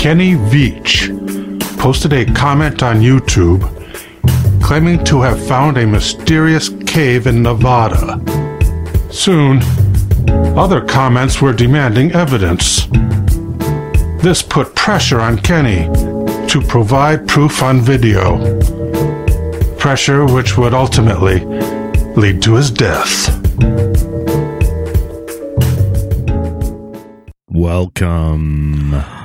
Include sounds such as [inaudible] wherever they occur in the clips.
Kenny Veach posted a comment on YouTube claiming to have found a mysterious cave in Nevada. Soon, other comments were demanding evidence. This put pressure on Kenny to provide proof on video. Pressure which would ultimately lead to his death. Welcome.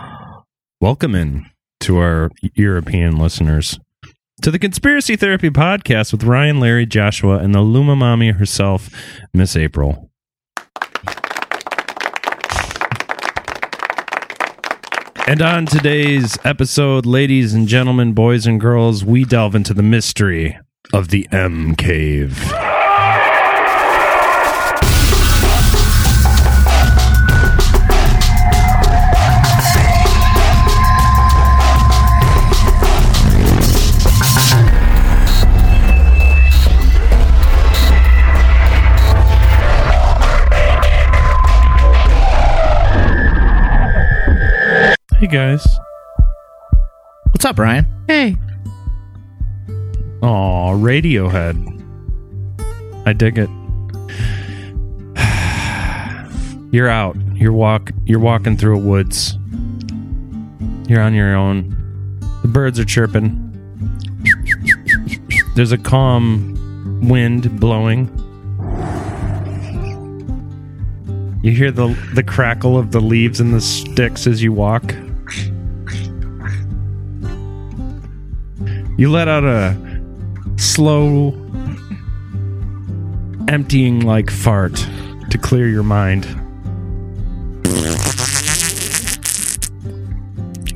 Welcome in to our European listeners to the Conspiracy Therapy Podcast with Ryan, Larry, Joshua, and the Luma Mommy herself, Miss April. And on today's episode, ladies and gentlemen, boys and girls, we delve into the mystery of the M Cave. Hey guys. What's up, Ryan? Hey. Aw, Radiohead. I dig it. [sighs] You're out. You're walk you're walking through a woods. You're on your own. The birds are chirping. There's a calm wind blowing. You hear the the crackle of the leaves and the sticks as you walk. You let out a slow, emptying like fart to clear your mind.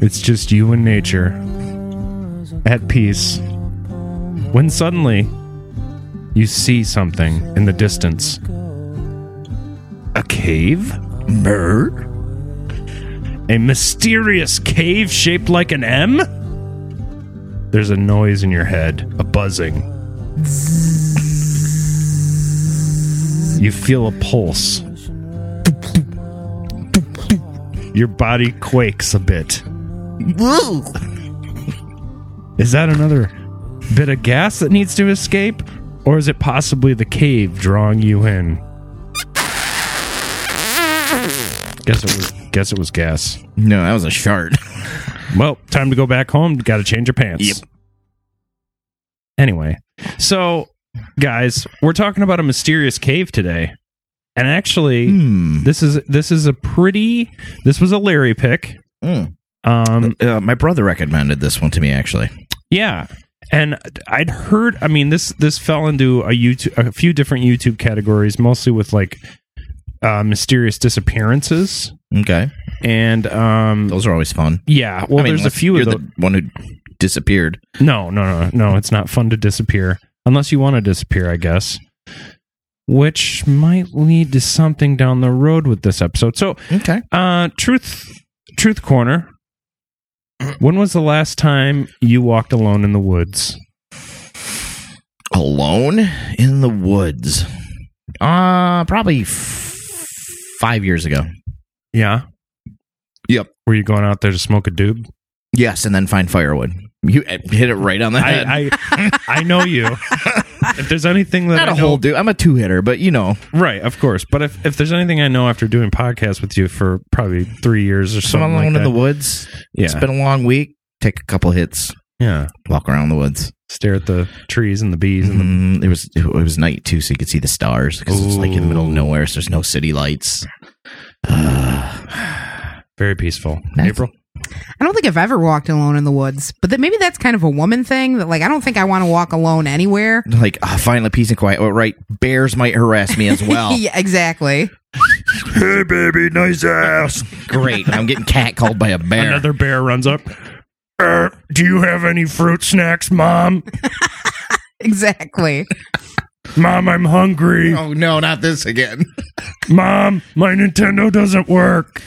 It's just you and nature at peace. When suddenly you see something in the distance. A cave? Bird? A mysterious cave shaped like an M? There's a noise in your head, a buzzing. You feel a pulse. Your body quakes a bit. Is that another bit of gas that needs to escape? Or is it possibly the cave drawing you in? Guess it was guess it was gas. No, that was a shard. [laughs] Well, time to go back home. Got to change your pants. Yep. Anyway, so guys, we're talking about a mysterious cave today, and actually, Hmm. this is this is a pretty. This was a Larry pick. Mm. Um, Uh, my brother recommended this one to me, actually. yeah, and I'd heard. I mean this this fell into a YouTube, a few different YouTube categories, mostly with like uh, mysterious disappearances, Okay. and um, Those are always fun. yeah. Well, I mean, there's a few of those. the one who disappeared. No, no, no, no. It's not fun to disappear unless you want to disappear, I guess. Which might lead to something down the road with this episode. So, Okay. uh, truth, truth corner. When was the last time you walked alone in the woods? Alone in the woods. Uh, probably f- five years ago. Yeah. Yep. Were you going out there to smoke a doob? Yes, and then find firewood. You uh, hit it right on the head. I, I, [laughs] I know you. if there's anything that Not I a know, whole dude. I'm a two hitter, but you know, right, of course. But if, if there's anything I know after doing podcasts with you for probably three years or I'm something alone like in that, the woods. yeah, It's been a long week. Take a couple hits. yeah. Walk around the woods. stare at the trees and the bees and the Mm, it was it was night too, so you could see the stars because it's like in the middle of nowhere. So there's no city lights. [sighs] very peaceful. Nice. April. I don't think I've ever walked alone in the woods, but that maybe that's kind of a woman thing. That like I don't think I want to walk alone anywhere. Like ah, finally peace and quiet. Oh, right, bears might harass me as [laughs] well. yeah, exactly. Hey, baby, nice ass. Great. I'm getting catcalled by a bear. Another bear runs up. "Er, do you have any fruit snacks, mom? [laughs] Exactly. Mom, I'm hungry. oh no, not this again. [laughs] Mom, my Nintendo doesn't work.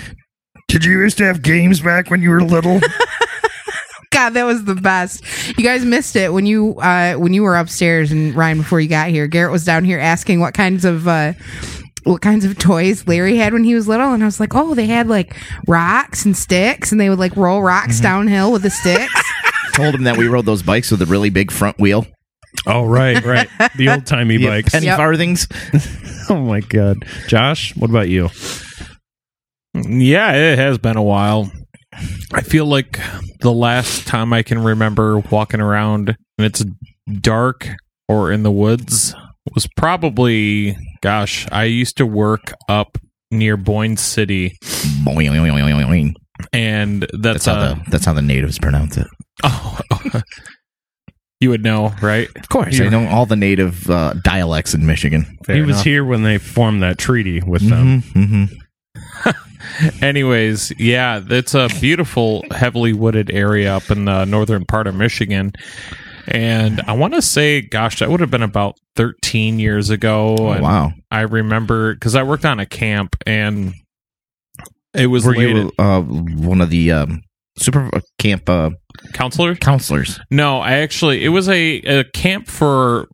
Did you used to have games back when you were little? [laughs] God, that was the best. You guys missed it when you uh when you were upstairs and Ryan before you got here. Garrett was down here asking what kinds of uh what kinds of toys Larry had when he was little, and I was like, oh, they had like rocks and sticks, and they would like roll rocks Mm-hmm. downhill with the sticks. [laughs] Told him that we rode those bikes with a really big front wheel. Oh, right, right. The [laughs] old timey Yeah, bikes. penny Yep. farthings. [laughs] Oh my god, Josh, what about you? Yeah, it has been a while. I feel like the last time I can remember walking around and it's dark or in the woods was probably, gosh, I used to work up near Boyne City, Boing, boing, boing, boing, boing. and That's that's, how uh, the that's how the natives pronounce it. oh, [laughs] you would know, right? Of course, I know all the native uh, dialects in Michigan. Fair he was enough. here when they formed that treaty with them. hmm [laughs] Anyways, yeah, it's a beautiful, heavily wooded area up in the northern part of Michigan. And I want to say, gosh, that would have been about 13 years ago. Oh, and wow. I remember because I worked on a camp and it was Were you uh, one of the um, super uh, camp uh, at- counselor. counselors? No, I actually, it was a, a camp for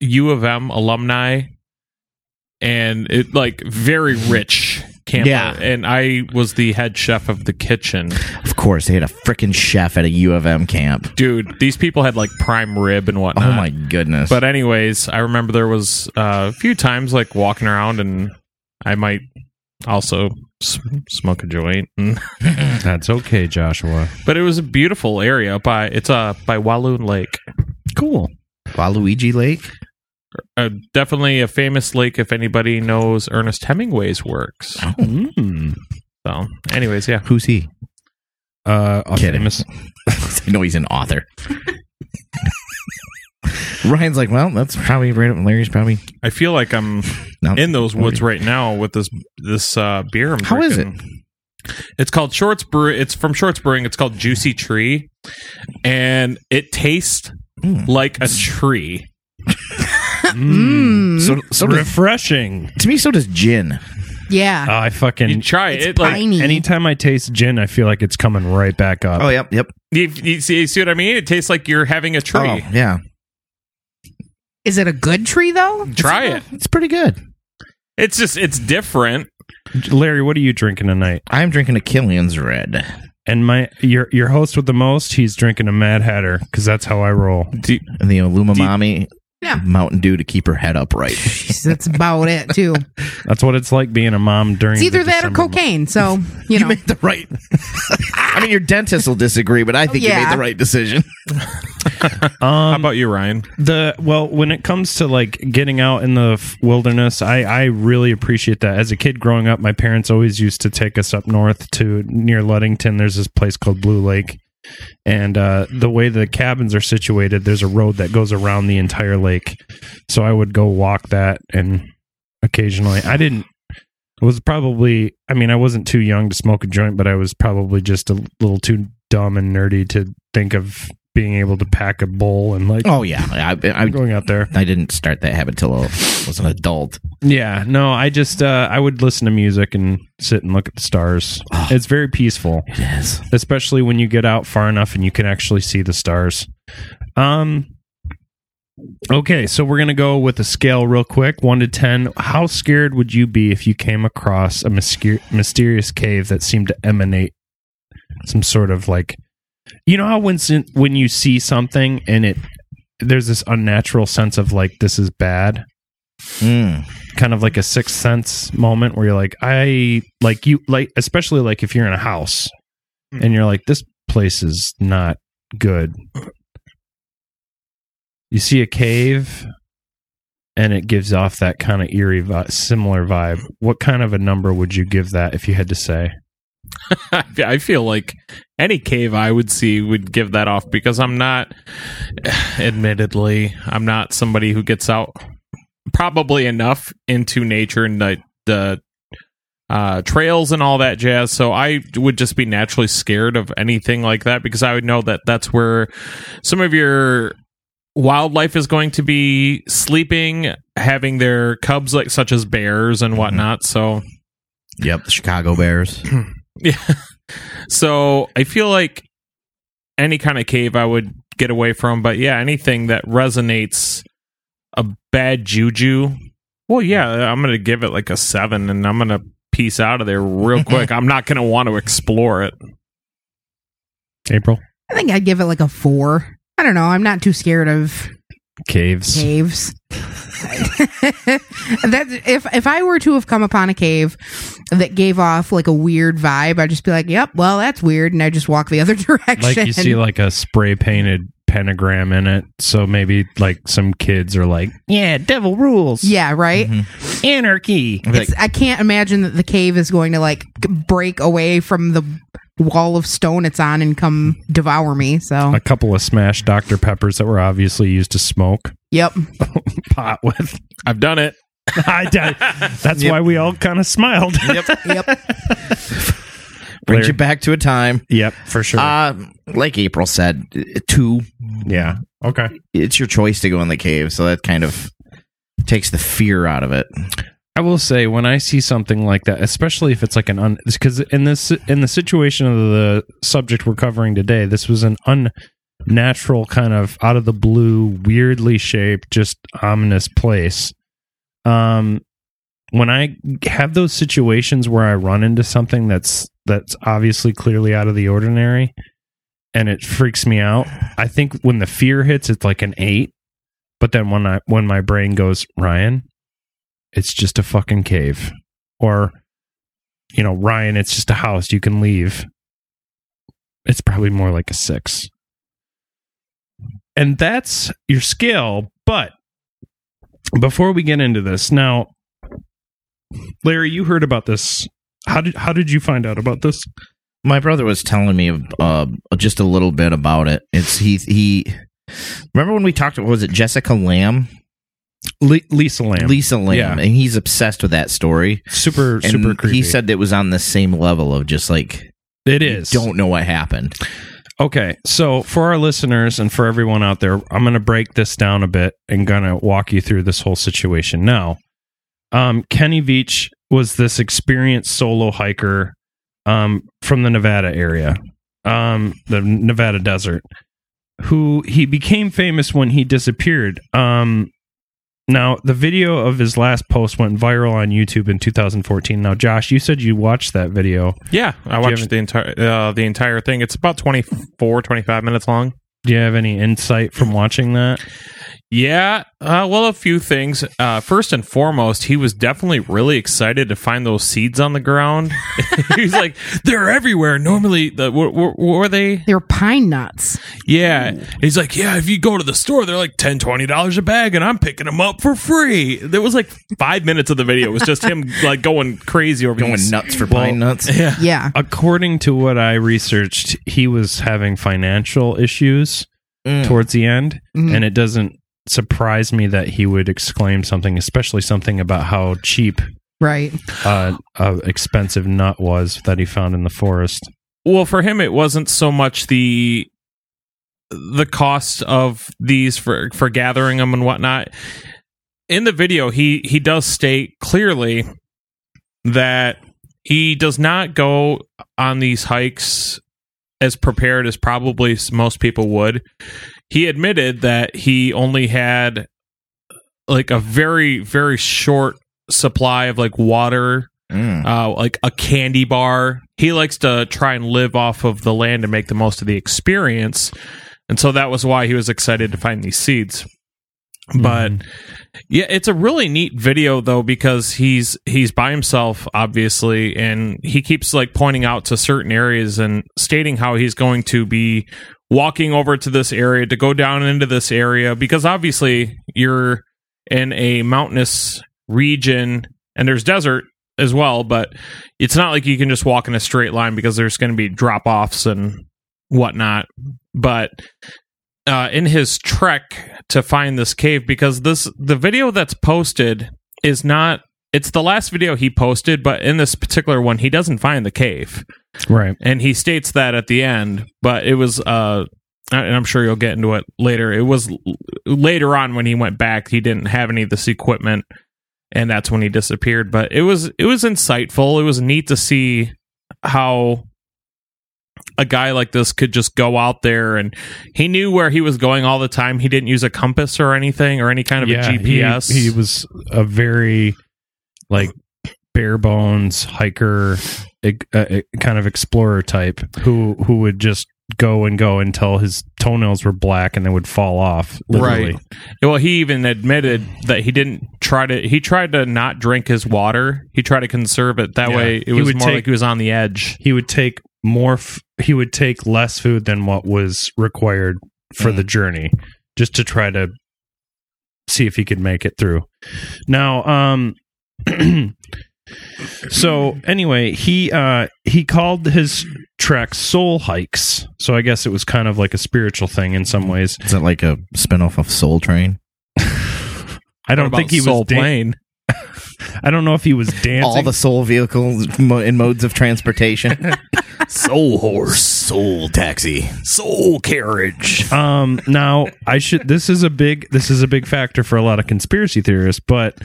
U of M alumni and it like very rich camp. Yeah. And I was the head chef of the kitchen. Of course, they had a freaking chef at a U of M camp. dude these people had like prime rib and whatnot Oh my goodness! but anyways i remember there was uh, a few times like walking around and i might also s- smoke a joint and, [laughs] [laughs] That's okay, Joshua. but it was a beautiful area by it's uh by walloon lake Cool. Waluigi Lake. uh, definitely a famous lake if anybody knows ernest hemingway's works Mm. so anyways yeah Who's he? Uh, a Kidding. famous- [laughs] I know he's an author. [laughs] Ryan's like, well, that's probably right up. Larry's probably i feel like i'm not in those woods right now with this this uh beer I'm How is drinking. It's called Shorts Brew. It's from Shorts Brewing. It's called Juicy Tree, and it tastes Mm. like a tree. [laughs] Mm. Mm. So, so does, refreshing. to me, so does gin. yeah. Oh, I fucking You try it. It's it like anytime I taste gin, I feel like it's coming right back up. Oh, yep, yep. you, you see, you see what I mean? It tastes like you're having a tree. Oh, yeah, Is it a good tree though? Try it. it's pretty good. It's just it's different. Larry, what are you drinking tonight? I'm drinking a Killian's Red. And my your your host with the most, he's drinking a Mad Hatter because that's how I roll. Do, And the Lumamami Yeah. Mountain Dew to keep her head upright. [laughs] Jeez, That's about it too. [laughs] That's what it's like being a mom during. It's either the that or December month. cocaine. So [laughs] you know. made the right. I mean, your dentist will disagree, but I think you yeah. made the right decision. how Um, about you, Ryan? the well, when it comes to like getting out in the f- wilderness, I I really appreciate that. As a kid growing up, my parents always used to take us up north to near Ludington. There's this place called Blue Lake, and uh, the way the cabins are situated, there's a road that goes around the entire lake. So I would go walk that, and occasionally I didn't. I was probably, I mean, I wasn't too young to smoke a joint, but I was probably just a little too dumb and nerdy to think of being able to pack a bowl and like Oh yeah, I, I, going out there. I didn't start that habit till I was an adult. Yeah, no, I just uh, I would listen to music and sit and look at the stars. Oh. It's very peaceful, It is. especially when you get out far enough and you can actually see the stars. Um Okay, so we're going to go with a scale real quick, 1 to 10. How scared would you be if you came across a myster- mysterious cave that seemed to emanate some sort of like you know how when when you see something and it there's this unnatural sense of like this is bad? Mm. kind of like a sixth sense moment where you're like, I like you like especially like if you're in a house and you're like, this place is not good. You see a cave and it gives off that kind of eerie vi- similar vibe. What kind of a number would you give that if you had to say? [laughs] I feel like any cave I would see would give that off because I'm not, [sighs] admittedly, I'm not somebody who gets out probably enough into nature and the, the uh, trails and all that jazz. So I would just be naturally scared of anything like that because I would know that that's where some of your wildlife is going to be sleeping, having their cubs, like such as bears and whatnot. So Yep, the Chicago Bears. [clears throat] yeah. [laughs] So I feel like any kind of cave I would get away from, but yeah, anything that resonates a bad juju Well, yeah, I'm gonna give it like a seven, and I'm gonna piece out of there real [laughs] quick. I'm not gonna want to explore it. April I think I'd give it like a four. I don't know. I'm not too scared of caves. caves. [laughs] that if if I were to have come upon a cave that gave off like a weird vibe, I'd just be like, "Yep, well, that's weird," and I just walk the [laughs] other direction. Like you see like a spray painted pentagram in it. So maybe like some kids are like, Yeah, devil rules. yeah, right. Mm-hmm. Anarchy. It's, I can't imagine that the cave is going to like break away from the wall of stone it's on and come devour me. So, a couple of smashed Dr. Peppers that were obviously used to smoke yep. [laughs] pot with. I've done it. [laughs] I did. That's why we all kind of smiled. Yep. Yep. [laughs] Brings you back to a time. yep, for sure. Uh, like April said, uh, two. yeah. Okay. It's your choice to go in the cave, so that kind of takes the fear out of it. I will say when I see something like that, especially if it's like an un, because in this in the situation of the subject we're covering today, this was an unnatural kind of out of the blue, weirdly shaped, just ominous place. Um, when I have those situations where I run into something that's that's obviously clearly out of the ordinary, and it freaks me out, I think when the fear hits, it's like an eight. But then when I when my brain goes, Ryan, it's just a fucking cave. Or, you know, Ryan, it's just a house. You can leave. It's probably more like a six. And that's your scale. But before we get into this, now, Larry, you heard about this. How did how did you find out about this? My brother was telling me uh, just a little bit about it. It's he he. Remember when we talked? Was it Jessica Lamb, Le- Lisa Lamb. Lisa Lamb, Yeah. and he's obsessed with that story. super And super creepy. he said it was on the same level of just like it is. don't know what happened. Okay, so for our listeners and for everyone out there, I'm going to break this down a bit and going to walk you through this whole situation. Now, um, Kenny Veach was this experienced solo hiker um, from the Nevada area, um, the Nevada desert, who he became famous when he disappeared. Um, now, the video of his last post went viral on YouTube in 2014. Now, Josh, you said you watched that video. Yeah, I watched the entire uh, the entire thing. It's about 24, 25 minutes long. Do you have any insight from watching that? Yeah, uh, well, a few things. Uh, first and foremost, he was definitely really excited to find those seeds on the ground. [laughs] he was like, "They're everywhere." Normally, the, were, were, were they? They're pine nuts. Yeah. He's like, "Yeah, if you go to the store, they're like 10 dollars a bag, and I'm picking them up for free." There was like five minutes of the video. It was just him [laughs] like going crazy over Going these- nuts for pine nuts. Yeah. Yeah. according to what I researched, he was having financial issues Mm. towards the end, Mhm. and it doesn't surprise me that he would exclaim something, especially something about how cheap, Right. uh, uh, expensive nut was that he found in the forest. Well, for him, it wasn't so much the the cost of these for for gathering them and whatnot. In the video, he he does state clearly that he does not go on these hikes as prepared as probably most people would. He admitted that he only had like a very very short supply of like water Mm. uh, like a candy bar. He likes to try and live off of the land and make the most of the experience. And so that was why he was excited to find these seeds. But yeah, it's a really neat video though because he's he's by himself obviously and he keeps like pointing out to certain areas and stating how he's going to be walking over to this area to go down into this area because obviously you're in a mountainous region and there's desert as well, but it's not like you can just walk in a straight line because there's going to be drop offs and whatnot. But uh, in his trek to find this cave, because this the video that's posted is not. It's the last video he posted, but in this particular one, he doesn't find the cave, Right. and he states that at the end. But it was, uh, and I'm sure you'll get into it later. It was l- later on when he went back, he didn't have any of this equipment, and that's when he disappeared. But it was it was insightful. It was neat to see how a guy like this could just go out there and he knew where he was going all the time. He didn't use a compass or anything or any kind of a GPS. He, was a very like bare bones hiker, uh, kind of explorer type who who would just go and go until his toenails were black and they would fall off. Literally. Right. Well, he even admitted that he didn't try to. He tried to not drink his water. He tried to conserve it. That Yeah. way, it He was more take- like he was on the edge. He would take more. F- he would take less food than what was required for Mm. the journey, just to try to see if he could make it through. Now, um, [clears throat] so anyway, he uh he called his trek soul hikes. So I guess it was kind of like a spiritual thing in some ways. Is that like a spinoff of Soul Train? [laughs] I don't think he Soul was. Dan- Plane. [laughs] I don't know if he was dancing. All the soul vehicles mo- and modes of transportation. [laughs] Soul horse, soul taxi. soul carriage. um now i should this is a big this is a big factor for a lot of conspiracy theorists but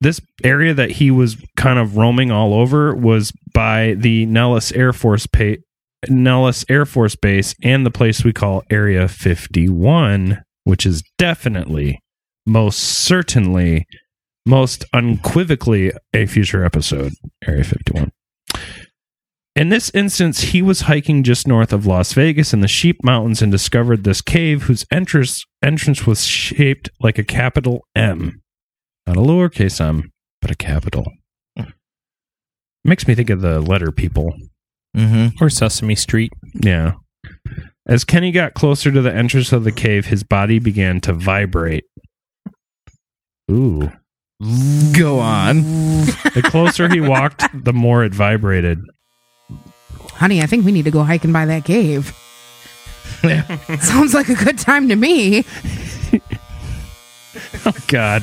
this area that he was kind of roaming all over was by the nellis air force pa- nellis air force base and the place we call area 51 which is definitely most certainly most unequivocally a future episode area 51 in this instance, he was hiking just north of Las Vegas in the Sheep Mountains and discovered this cave whose entrance entrance was shaped like a capital M. Not a lowercase m, but a capital. Makes me think of the letter people. Mm-hmm. or Sesame Street. Yeah. As Kenny got closer to the entrance of the cave, his body began to vibrate. Ooh. Go on. The closer he walked, the more it vibrated. Honey, I think we need to go hiking by that cave. Sounds like a good time to me. [laughs] Oh God.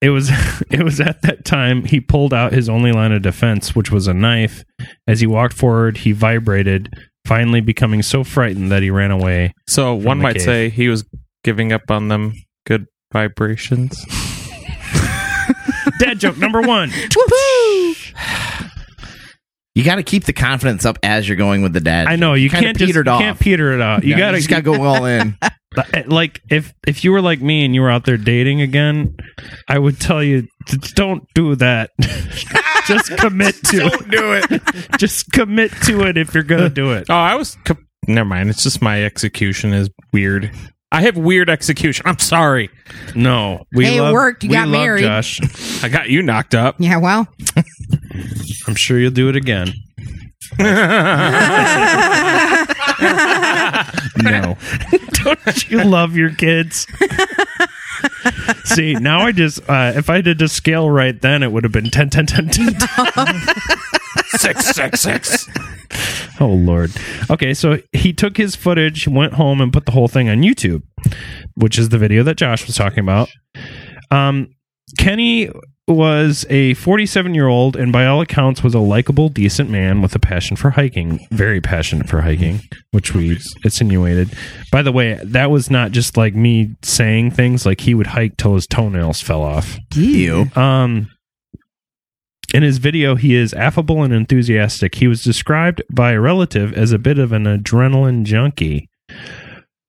It was [laughs] it was at that time he pulled out his only line of defense, which was a knife. As he walked forward, he vibrated, finally becoming so frightened that he ran away. So one the might cave. say he was giving up on them good vibrations. Dad joke number one. [laughs] You got to keep the confidence up as you're going with the dad. I know you Kinda can't just petered off. can't peter it out. You Yeah, gotta just got to go all in. [laughs] [laughs] Uh, like if if you were like me and you were out there dating again, I would tell you "D- don't do that. just commit to it. Don't do it. just commit to it if you're gonna do it. Oh, I was. Co- Never mind. It's just my execution is weird. I have weird execution. I'm sorry. No, we Hey, it love, worked. You we got love married. Josh. [laughs] I got you knocked up. Yeah, well. I'm sure you'll do it again. [laughs] No. [laughs] Don't you love your kids? See, now I just uh, if I did the scale right then it would have been 10 10 10 10. six, six, six. [laughs] Oh lord. Okay, so he took his footage, went home and put the whole thing on YouTube, which is the video that Josh was talking about. Um Kenny was a 47 year old and by all accounts was a likable decent man with a passion for hiking very passionate for hiking which we insinuated by the way that was not just like me saying things like he would hike till his toenails fell off You. um, in his video, he is affable and enthusiastic. He was described by a relative as a bit of an adrenaline junkie.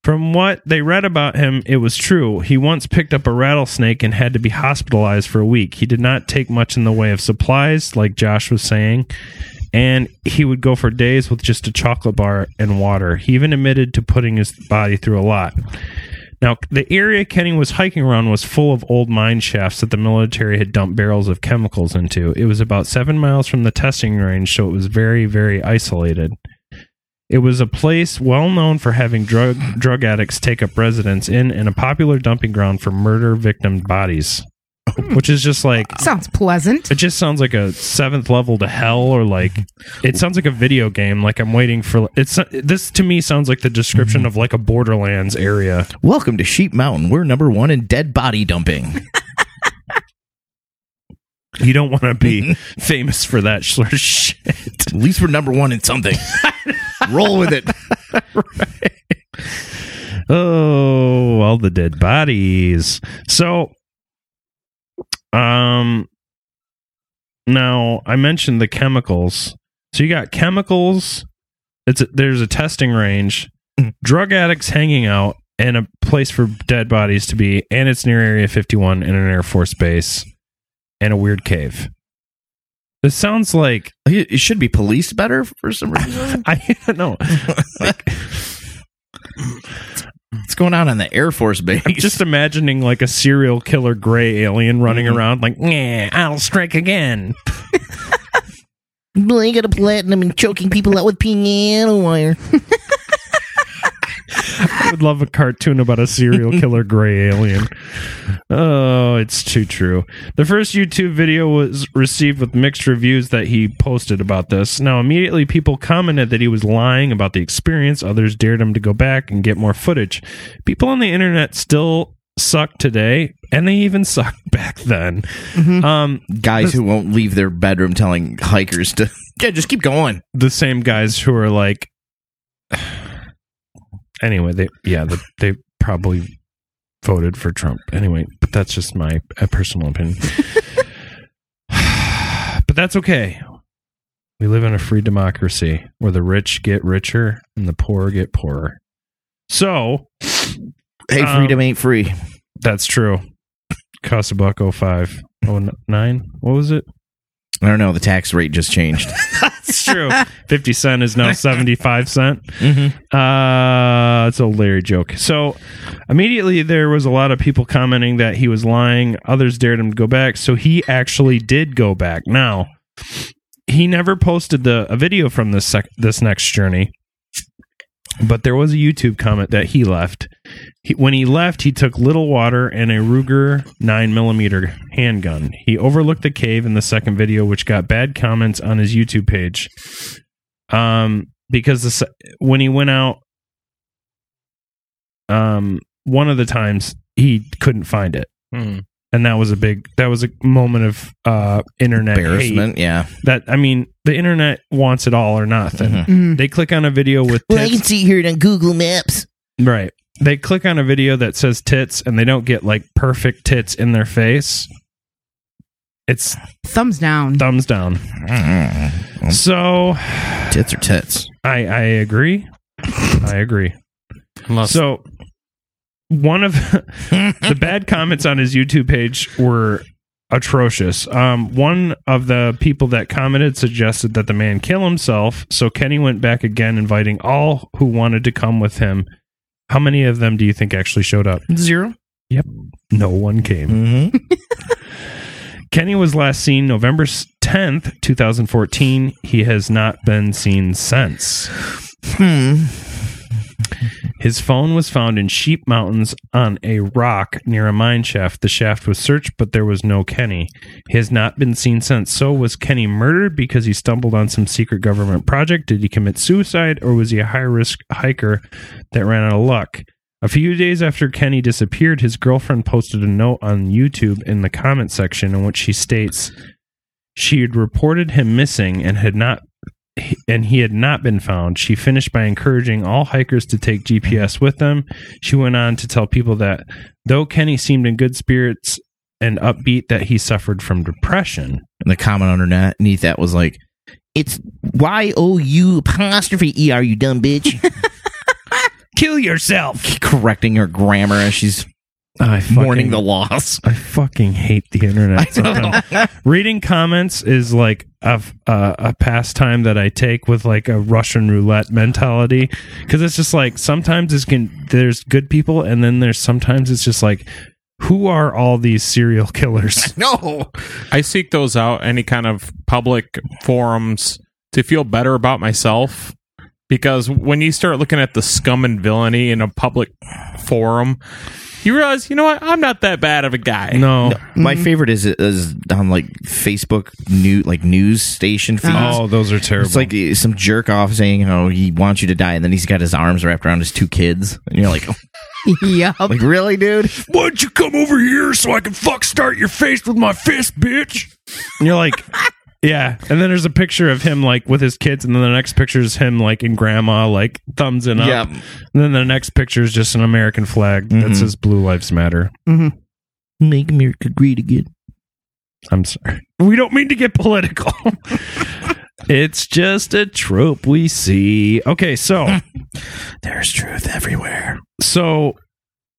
From what they read about him, it was true. He once picked up a rattlesnake and had to be hospitalized for a week. He did not take much in the way of supplies, like Josh was saying, and he would go for days with just a chocolate bar and water. He even admitted to putting his body through a lot. Now, the area Kenny was hiking around was full of old mine shafts that the military had dumped barrels of chemicals into. It was about seven miles from the testing range, so it was very, very isolated. It was a place well known for having drug drug addicts take up residence in and a popular dumping ground for murder victim bodies. Hmm. Which is just like Sounds pleasant. it just sounds like a seventh level to hell or like it sounds like a video game like i'm waiting for it's this to me sounds like the description of like a borderlands area Welcome to Sheep Mountain. We're number one in dead body dumping. [laughs] You don't want to be famous for that sort of shit. At least we're number one in something. [laughs] Roll with it. Oh, all the dead bodies. So, um, now I mentioned the chemicals. So you got chemicals. It's a, there's a testing range, Mm. drug addicts hanging out, and a place for dead bodies to be. And it's near Area 51 in an Air Force base, and a weird cave. This sounds like It should be policed better for some reason. [laughs] I don't know. [laughs] What's going on in the Air Force base? I'm just imagining like a serial killer gray alien running Mhm. around like, yeah, I'll strike again. playing at a platinum and choking people out with piano wire. [laughs] I would love a cartoon about a serial killer gray alien. Oh, it's too true. The first YouTube video was received with mixed reviews that he posted about this. Now, immediately people commented that he was lying about the experience. Others dared him to go back and get more footage. People on the internet still suck today, and they even [laughs] sucked back then. Um, Guys who won't leave their bedroom telling hikers to [laughs] yeah, just keep going. the same guys who are like anyway they yeah they, they probably voted for trump. Anyway but that's just my uh, personal opinion. [laughs] [sighs] But that's okay. We live in a free democracy where the rich get richer and the poor get poorer. So Hey, Um, freedom ain't free. that's true. Cost a buck 05 09 what was it I don't know. The tax rate just changed. [laughs] that's true 50 cent is now [laughs] 75 cent mm-hmm. Uh, it's a Larry joke. So immediately there was a lot of people commenting that he was lying. Others dared him to go back. So he actually did go back. Now he never posted the a video from this sec- this next journey, but there was a YouTube comment that he left. He, when he left, he took little water and a Ruger nine millimeter handgun. He overlooked the cave in the second video, which got bad comments on his YouTube page. Um, because the when he went out, um, one of the times he couldn't find it, Hmm. And that was a big that was a moment of uh internet hate. Embarrassment. Yeah. That I mean, the internet wants it all or nothing. Mhm. Mhm. They click on a video with tits, see here on Google Maps. right? They click on a video that says tits, and they don't get like perfect tits in their face. It's Thumbs down. thumbs down. Mm-hmm. So Tits or tits. I I agree. I agree. Unless So one of [laughs] the bad comments on his YouTube page were atrocious. Um, one of the people that commented suggested that the man kill himself. So Kenny went back again, inviting all who wanted to come with him. How many of them do you think actually showed up? Zero. Yep. No one came. Mm-hmm. [laughs] Kenny was last seen November 10th, 2014. He has not been seen since. Hmm. His phone was found in Sheep Mountains on a rock near a mine shaft. The shaft was searched, but there was no Kenny. He has not been seen since. So, was Kenny murdered because he stumbled on some secret government project? Did he commit suicide, or was he a high risk hiker that ran out of luck? A few days after Kenny disappeared, his girlfriend posted a note on YouTube in the comment section in which she states she had reported him missing and had not and he had not been found. She finished by encouraging all hikers to take GPS with them. She went on to tell people that though Kenny seemed in good spirits and upbeat, that he suffered from depression. And the comment underneath that was like, "It's Y O U apostrophe E R. You dumb bitch." [laughs] Kill yourself. Correcting her grammar as she's I fucking, mourning the loss. I fucking hate the internet. [laughs] Sometimes. Reading comments is like a, a a pastime that I take with like a Russian roulette mentality because it's just like sometimes it's can there's good people and then there's sometimes it's just like who are all these serial [laughs] killers? no. I seek those out any kind of public forums to feel better about myself because when you start looking at the scum and villainy in a public forum, you realize, you know what, I'm not that bad of a guy. No. My mm-hmm. favorite is is on like Facebook new like news station uh-huh. feeds. Oh, those are terrible. It's like some jerk off saying, "Oh, he wants you to die," and then he's got his arms wrapped around his two kids, and you're like, [laughs] yep. "Like really, dude?" why don't you come over here so I can fuck start your face with my fist, bitch? And you're like, [laughs] yeah. And then there's a picture of him like with his kids, and then the next picture is him like in grandma, like thumbs in up. Yeah. And then the next picture is just an American flag that Mhm. says Blue Lives Matter. Mm-hmm. Make America great again. I'm sorry. We don't mean to get political. [laughs] It's just a trope we see. Okay, so [laughs] There's truth everywhere. so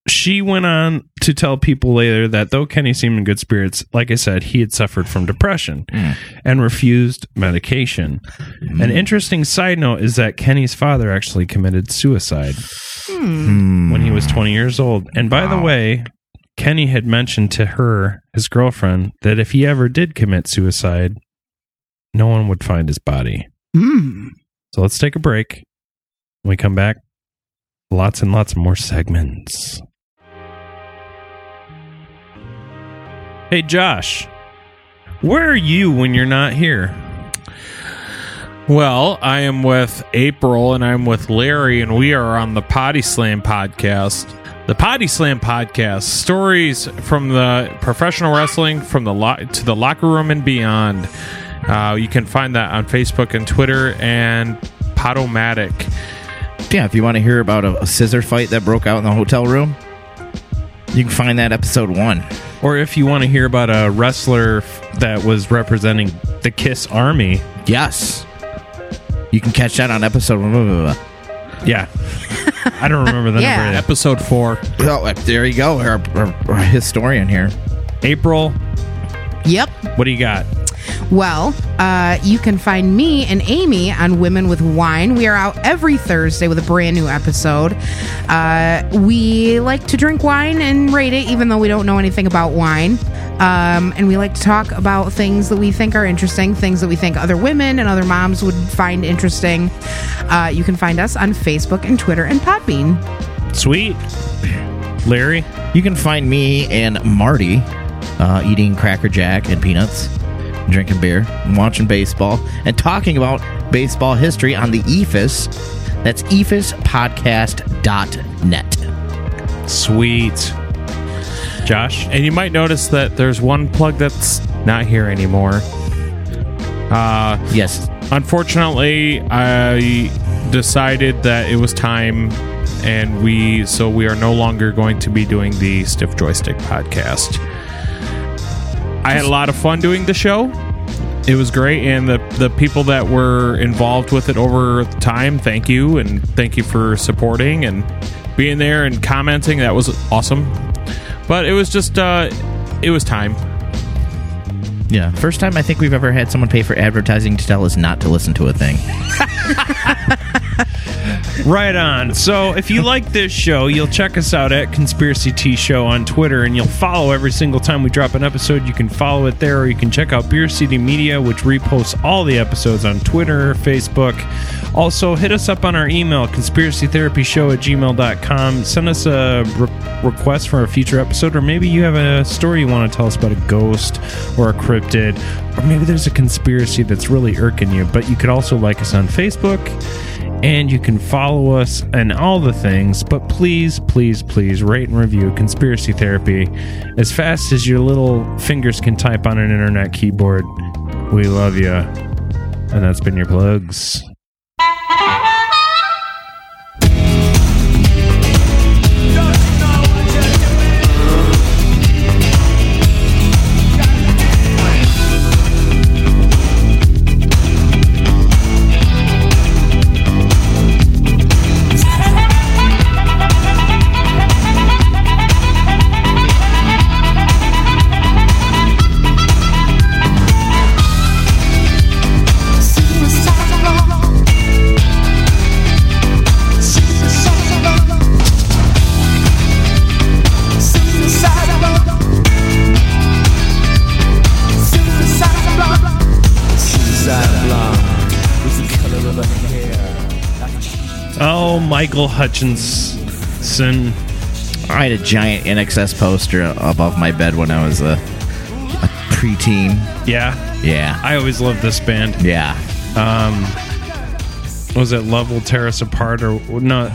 she went on to tell people later that though Kenny seemed in good spirits, like I said, he had suffered from depression Mm. and refused medication. An interesting side note is that Kenny's father actually committed suicide Hmm. when he was 20 years old. And by the way, Kenny had mentioned to her, his girlfriend, that if he ever did commit suicide, no one would find his body. Hmm. So let's take a break. When we come back, lots and lots more segments. Hey, Josh, where are you when you're not here? Well, I am with April and I'm with Larry, and we are on the Potty Slam podcast. The Potty Slam podcast stories from the professional wrestling, from the lo- to the locker room and beyond. Uh, you can find that on Facebook and Twitter and Podomatic. Yeah, if you want to hear about a, a scissor fight that broke out in the hotel room, you can find that episode one. Or if you want to hear about a wrestler that was representing the Kiss Army, Yes. You can catch that on episode one. yeah. I don't remember the [laughs] Yeah. number. Episode four. Oh, there you go. Our, our, our historian here. April, Yep. what do you got? Well, uh, you can find me and Amy on Women with Wine. We are out every Thursday with a brand new episode. Uh, we like to drink wine and rate it, even though we don't know anything about wine. Um, and we like to talk about things that we think are interesting, things that we think other women and other moms would find interesting. Uh, you can find us on Facebook and Twitter and Podbean. Sweet. Larry, You can find me and Marty uh, eating Cracker Jack and peanuts, drinking beer, watching baseball, and talking about baseball history on the EFIS. That's EFISpodcast.net. sweet. Josh, And you might notice that there's one plug that's not here anymore. Uh, Yes. unfortunately, I decided that it was time, and we so we are no longer going to be doing the Stiff Joystick podcast. I had a lot of fun doing the show. It was great, and the the people that were involved with it over time, thank you, and thank you for supporting and being there and commenting. That was awesome. But it was just, uh, it was time. Yeah. First time I think we've ever had someone pay for advertising to tell us not to listen to a thing. [laughs] right on. So, if you like this show, you'll check us out at Conspiracy T Show on Twitter, and you'll follow every single time we drop an episode. You can follow it there, or you can check out Beer City Media, which reposts all the episodes on Twitter, Facebook. Also, hit us up on our email, conspiracytherapyshow at gmail.com. Send us a re- request for a future episode, or maybe you have a story you want to tell us about a ghost or a cryptid, or maybe there's a conspiracy that's really irking you. But you could also like us on Facebook and you can follow us and all the things. But please, please, please rate and review Conspiracy Therapy as fast as your little fingers can type on an internet keyboard. We love you. And that's been your plugs. Michael Hutchence. I had a giant INXS poster above my bed when I was a, a preteen. Yeah, Yeah. I always loved this band. Yeah. Um, was it Love Will Tear Us Apart or no?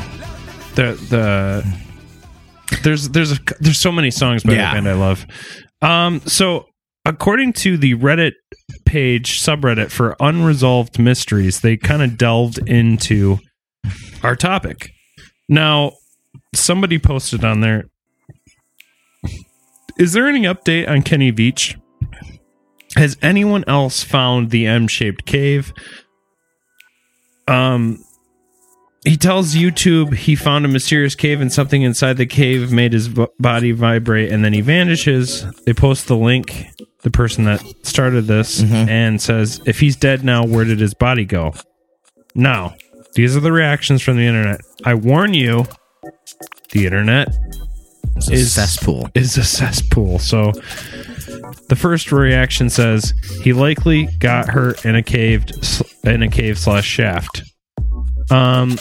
The the there's there's a, there's so many songs by Yeah. that band I love. Um, so according to the Reddit page subreddit for unresolved mysteries, they kind of delved into our topic. Now, somebody posted on there. Is there any update on Kenny Veach? Has anyone else found the M-shaped cave? Um he tells YouTube he found a mysterious cave and something inside the cave made his body vibrate and then he vanishes. They post the link, the person that started this, and says, if he's dead now, where did his body go? Now, these are the reactions from the internet. I warn you, the internet It's a Is- cesspool. is a cesspool. So the first reaction says he likely got hurt in a cave in a cave slash shaft. Um,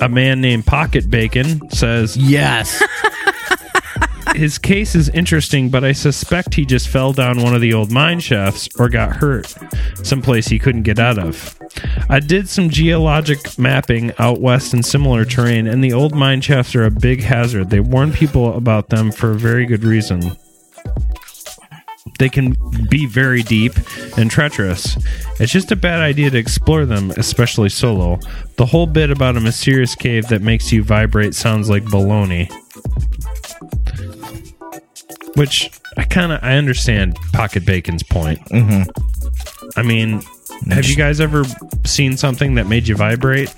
a man named Pocket Bacon says Yes. [laughs] his case is interesting, but I suspect he just fell down one of the old mine shafts or got hurt someplace he couldn't get out of. I did some geologic mapping out west in similar terrain, and the old mine shafts are a big hazard. They warn people about them for a very good reason. They can be very deep and treacherous. It's just a bad idea to explore them, especially solo. The whole bit about a mysterious cave that makes you vibrate sounds like baloney. Which I kind of I understand Pocket Bacon's point. Mhm. I mean, have you guys ever seen something that made you vibrate?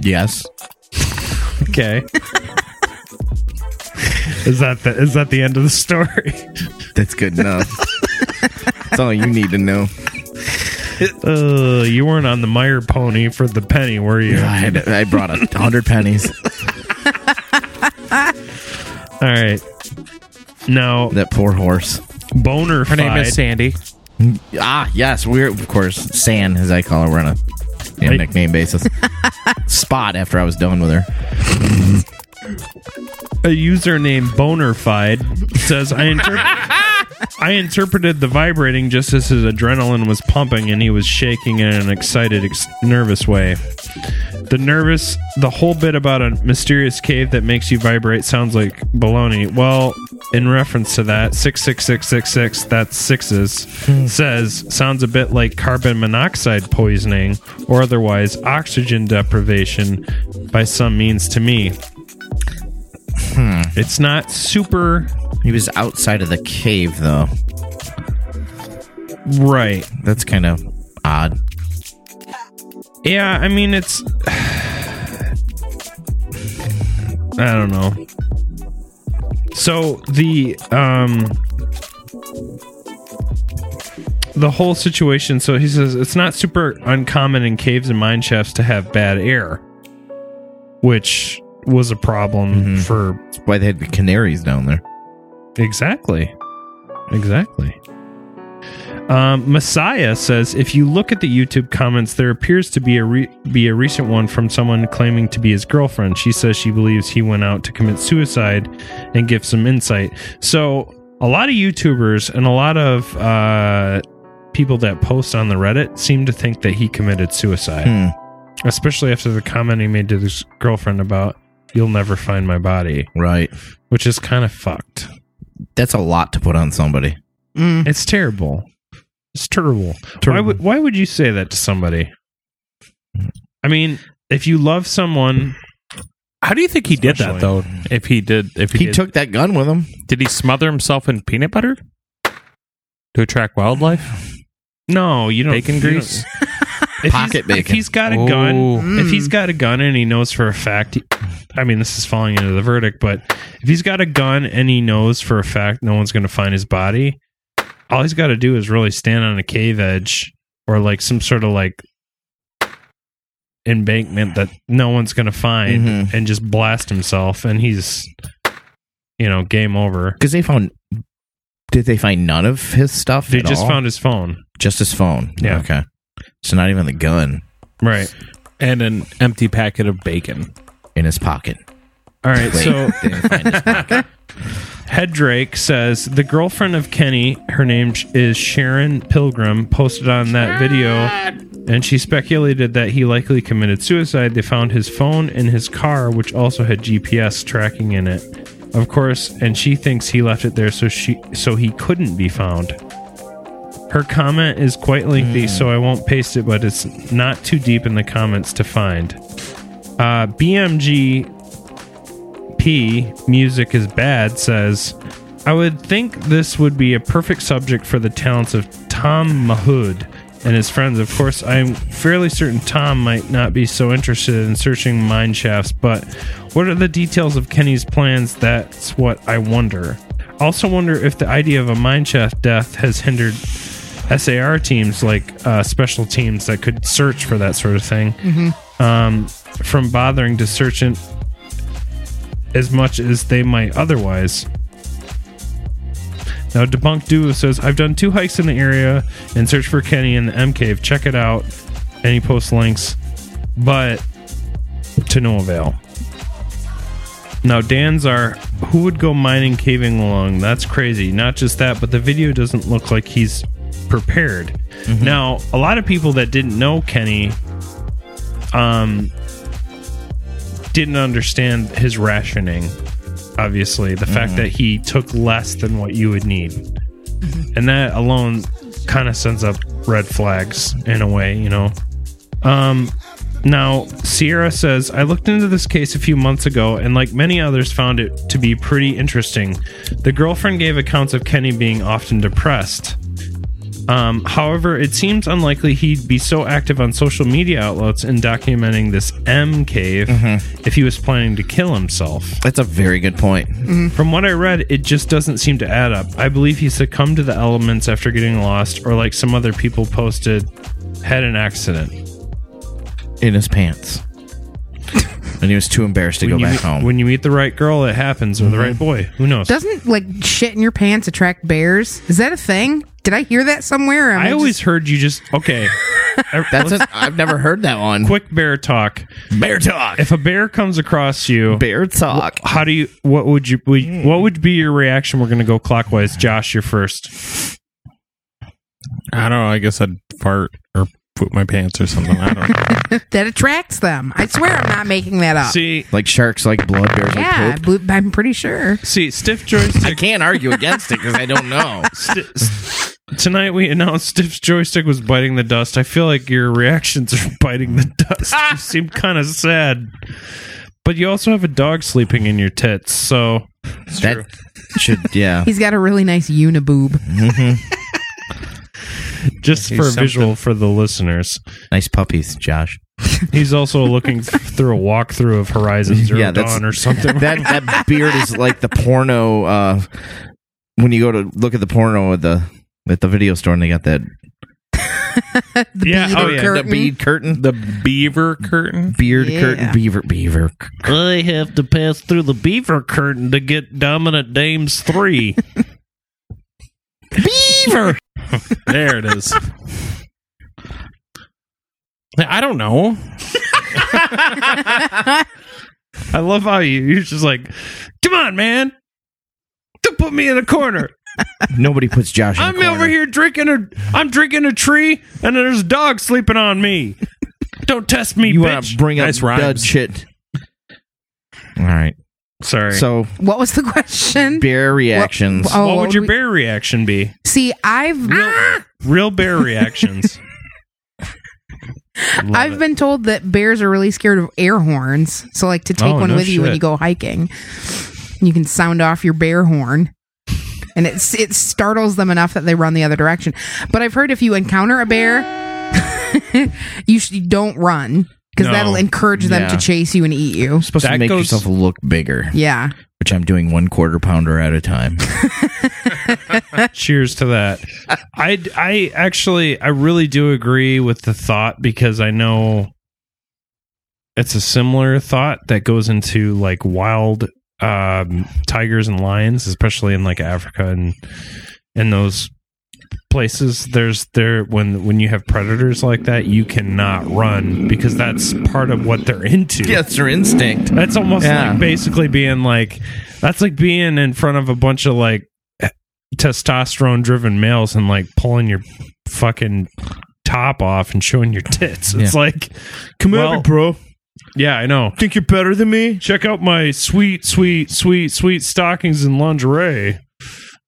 yes. [laughs] Okay. is that the is that the end of the story? That's good enough. That's all you need to know. Uh, you weren't on the Meyer pony for the penny, were you? I, had, I brought a hundred pennies. All right. Now, That poor horse. boner. Her name is Sandy. Ah, yes. We're of course San, as I call her. We're on a you know, nickname basis. [laughs] Spot after I was done with her. a user named Bonerfied says I interpret. [laughs] I interpreted the vibrating just as his adrenaline was pumping and he was shaking in an excited, ex- nervous way. The nervous, the whole bit about a mysterious cave that makes you vibrate sounds like baloney. Well, in reference to that, 66666, that's sixes, hmm. says sounds a bit like carbon monoxide poisoning or otherwise oxygen deprivation by some means to me. Hmm. It's not super He was outside of the cave, though. right. That's kind of odd. Yeah, I mean it's [sighs] I don't know. So the um the whole situation so he says it's not super uncommon in caves and mine shafts to have bad air which was a problem Mhm. for That's why they had the canaries down there. Exactly. Exactly. Um, Messiah says if you look at the YouTube comments, there appears to be a re- be a recent one from someone claiming to be his girlfriend. She says she believes he went out to commit suicide and give some insight. So a lot of YouTubers and a lot of uh, people that post on the Reddit seem to think that he committed suicide, Hmm. especially after the comment he made to his girlfriend about "You'll never find my body," Right. which is kind of fucked. That's a lot to put on somebody. Mm. It's terrible. It's terrible. Why would why would you say that to somebody? I mean, if you love someone, How do you think he did that though? If he did, if he, He did, took that gun with him. did he smother himself in peanut butter to attract wildlife? no, you don't. Bacon you don't- grease. [laughs] If Pocket he's, If he's got a gun, if Mm. he's got a gun and he knows for a fact, I mean, this is falling into the verdict, but if he's got a gun and he knows for a fact no one's going to find his body, all he's got to do is really stand on a cave edge or like some sort of like embankment that no one's going to find Mhm. and just blast himself, and he's, you know, game over. Because they found. Did they find none of his stuff? They just all? found his phone. just his phone. Yeah. Okay. So not even the gun Right. and an empty packet of bacon. in his pocket. All right. Wait, So they didn't find his pocket. [laughs] Headrake says the girlfriend of Kenny, her name sh- is Sharon Pilgrim, posted on that video, and she speculated that he likely committed suicide. They found his phone in his car, which also had GPS tracking in it, of course, and she thinks he left it there so she so he couldn't be found. Her comment is quite lengthy, so I won't paste it, but it's not too deep in the comments to find. Uh, BMG P music is bad says I would think this would be a perfect subject for the talents of Tom Mahood and his friends. Of course, I'm fairly certain Tom might not be so interested in searching mine shafts, but what are the details of Kenny's plans? That's what I wonder. Also, wonder if the idea of a mine shaft death has hindered SAR teams, like uh, special teams that could search for that sort of thing, um, from bothering to search in as much as they might otherwise. Now, Debunk Duo says, I've done two hikes in the area and searched for Kenny in the M Cave. Check it out. And he posts links, but to no avail. Now, Dan's are who would go mining caving along? That's crazy. Not just that, but the video doesn't look like he's prepared. Now, a lot of people that didn't know Kenny um didn't understand his rationing obviously the fact that he took less than what you would need. And that alone kind of sends up red flags in a way you know? Um now sierra says i looked into this case a few months ago and like many others found it to be pretty interesting. The girlfriend gave accounts of kenny being often depressed um, however, it seems unlikely he'd be so active on social media outlets in documenting this M cave if he was planning to kill himself. That's a very good point. From what I read, it just doesn't seem to add up. I believe he succumbed to the elements after getting lost, or like some other people posted, had an accident. In his pants. And he was too embarrassed to When go back meet, home. when you meet the right girl, it happens, or the right mm-hmm. boy. Who knows? Doesn't like shit in your pants attract bears? Is that a thing? Did I hear that somewhere? or am I always just- heard you just okay. [laughs] That's a, I've never heard that one. quick bear talk. bear talk. If a bear comes across you, bear talk. how do you what would you would- hmm. what would be your reaction we're going to go clockwise josh you're first I don't know. I guess I'd fart or poop my pants or something. I don't know. [laughs] that attracts them. I swear I'm not making that up. see Like sharks like blood, bears yeah, like poop. bl- I'm pretty sure. see stiff joystick. I can't argue against it because I don't know. [laughs] sti- s- tonight we announced stiff joystick was biting the dust i feel like your reactions are [laughs] biting the dust you seem kind of sad but you also have a dog sleeping in your tits so That should, yeah. He's got a really nice uniboob. Mm-hmm. Just Here's for something. visual for the listeners Nice puppies, Josh. [laughs] he's also looking through a walkthrough of horizon zero Yeah, that's- dawn or something [laughs] That that beard is like the porno. Uh, when you go to look at the porno at the at the video store, and they got that [laughs] The Yeah, bead oh, yeah, the the curtain. bead curtain, the beaver curtain. beard Yeah. curtain, beaver, beaver. I have to pass through the beaver curtain to get Dominant Dames 3. Beaver. [laughs] There it is. I don't know. [laughs] I love how you, you're just like, come on, man. Don't put me in a corner. [laughs] Nobody puts Josh. In I'm a corner. over here drinking a, I'm drinking a tree and there's a dog sleeping on me. Don't test me, You want bitch. to bring up Nice dud shit? All right. Sorry. So What was the question? bear reactions. oh, what would your we- bear reaction be? See, I've Real ah! bear reactions. [laughs] Love I've it. been told that bears are really scared of air horns. So, like to take Oh, one no with you when shit. you go hiking, you can sound off your bear horn, and it's it startles them enough that they run the other direction. But I've heard if you encounter a bear, [laughs] you sh- you don't run because No. that'll encourage them Yeah. to chase you and eat you. You're supposed That to make goes- yourself look bigger, Yeah, which I'm doing one quarter pounder at a time. [laughs] Cheers to that. I I actually I really do agree with the thought because I know it's a similar thought that goes into like wild um, tigers and lions, especially in like Africa and in those places. There's there when when you have predators like that, you cannot run because that's part of what they're into. yeah it's their instinct. That's almost Yeah. like basically being like that's like being in front of a bunch of like testosterone driven males and like pulling your fucking top off and showing your tits. It's like come at me, bro. Yeah, I know. Think you're better than me? Check out my sweet, sweet, sweet, sweet stockings and lingerie.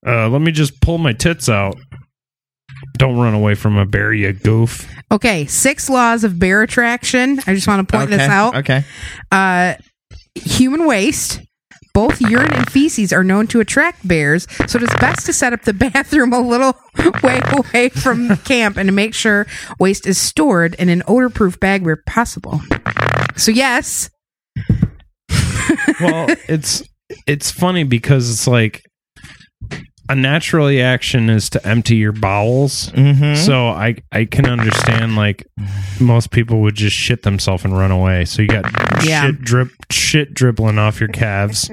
Uh, let me just pull my tits out. Don't run away from a bear, you goof. Okay, six laws of bear attraction. I just want to point this out. Okay. Uh, human waste, Both urine and feces are known to attract bears, so it is best to set up the [laughs] bathroom a little [laughs] way away from camp and to make sure waste is stored in an odor-proof bag where possible. So yes, well, [laughs] it's it's funny because it's like a natural reaction is to empty your bowels. Mm-hmm. So I I can understand like most people would just shit themselves and run away. So you got Yeah. shit drip shit dribbling off your calves.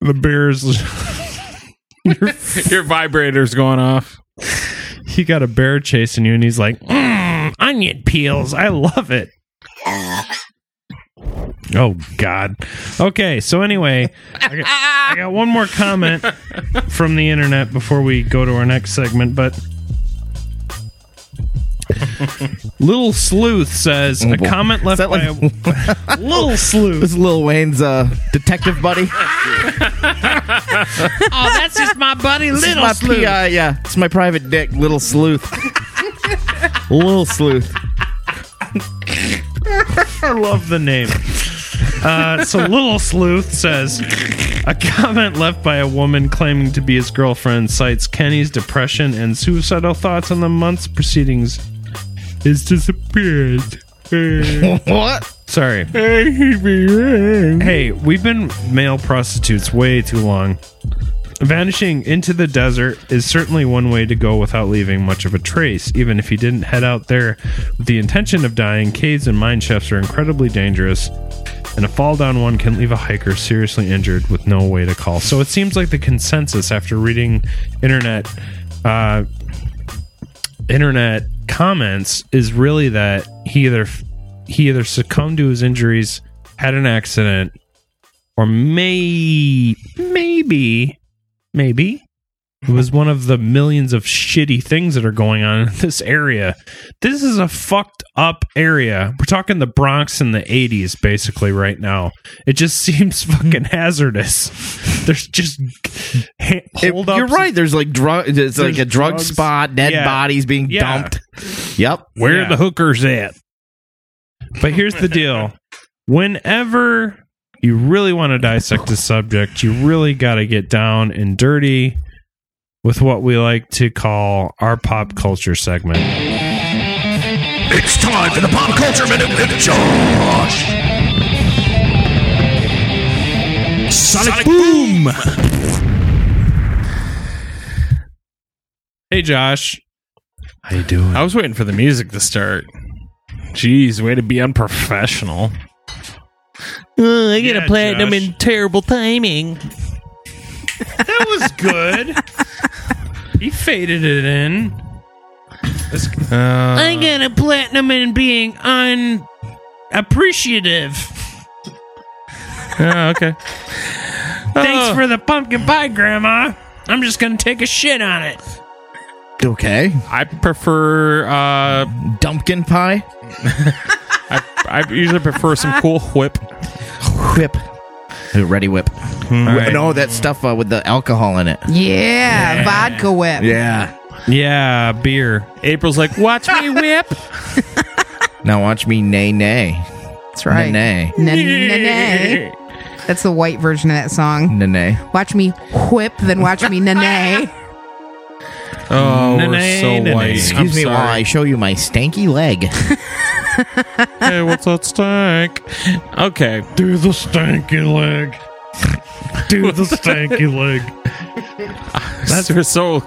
The bears [laughs] [laughs] Your vibrator's going off. you got a bear chasing you and he's like "Mm, onion peels. I love it. Oh God. Okay, so anyway, I got, I got one more comment from the internet before we go to our next segment, but Little Sleuth says a boy. comment left that by a [laughs] Little Sleuth. This is Lil Wayne's uh, detective buddy. [laughs] Oh, that's just my buddy This Little my Sleuth. PI, yeah. It's my private dick, Little Sleuth. Little Sleuth. [laughs] I love the name. Uh, so Little Sleuth says a comment left by a woman claiming to be his girlfriend cites Kenny's depression and suicidal thoughts on the month's proceedings. Is disappeared. [laughs] What? Sorry. Hey, we've been male prostitutes way too long. Vanishing into the desert is certainly one way to go without leaving much of a trace. Even if you didn't head out there with the intention of dying, caves and mine shafts are incredibly dangerous, and a fall down one can leave a hiker seriously injured with no way to call. So it seems like the consensus after reading internet uh, internet comments is really that he either he either succumbed to his injuries, had an accident, or may maybe maybe it was one of the millions of shitty things that are going on in this area. This is a fucked up area. We're talking the Bronx in the 80s basically right now. It just [laughs] seems fucking hazardous. There's just ha- It- you're right. There's like drug. It's like a drug drugs. spot. Dead Yeah. bodies being Yeah. dumped. Yep. Where Yeah. are the hookers at? But here's the deal. Whenever you really want to dissect a subject, you really got to get down and dirty with what we like to call our pop culture segment. It's time for the Pop Culture Minute with Josh. Sonic, Boom! Hey, Josh. How you doing? I was waiting for the music to start. Jeez, way to be unprofessional. Uh, I get a platinum Josh. in terrible timing. That was good. [laughs] he faded it in. This- Uh, I got a platinum in being unappreciative. [laughs] yeah, okay. Thanks Uh, for the pumpkin pie, Grandma. I'm just gonna take a shit on it. Okay. I prefer. Uh, Dumpkin pie. [laughs] I, I usually prefer some Cool Whip. Whip. Reddi-wip. right. No, that stuff uh, with the alcohol in it. yeah, vodka whip. Yeah. Yeah, beer. April's like, watch me [laughs] whip. Now watch me nay nay. That's right. Nay Nay, nay, nay. That's the white version of that song. nay. Nay. Watch me whip, then watch me nay. [laughs] Oh, Nay, we're so nay, white. nay. Excuse I'm me while I show you my stanky leg. [laughs] hey, what's that stank? Okay. Do the stanky leg. Do the stanky leg. That's we're so.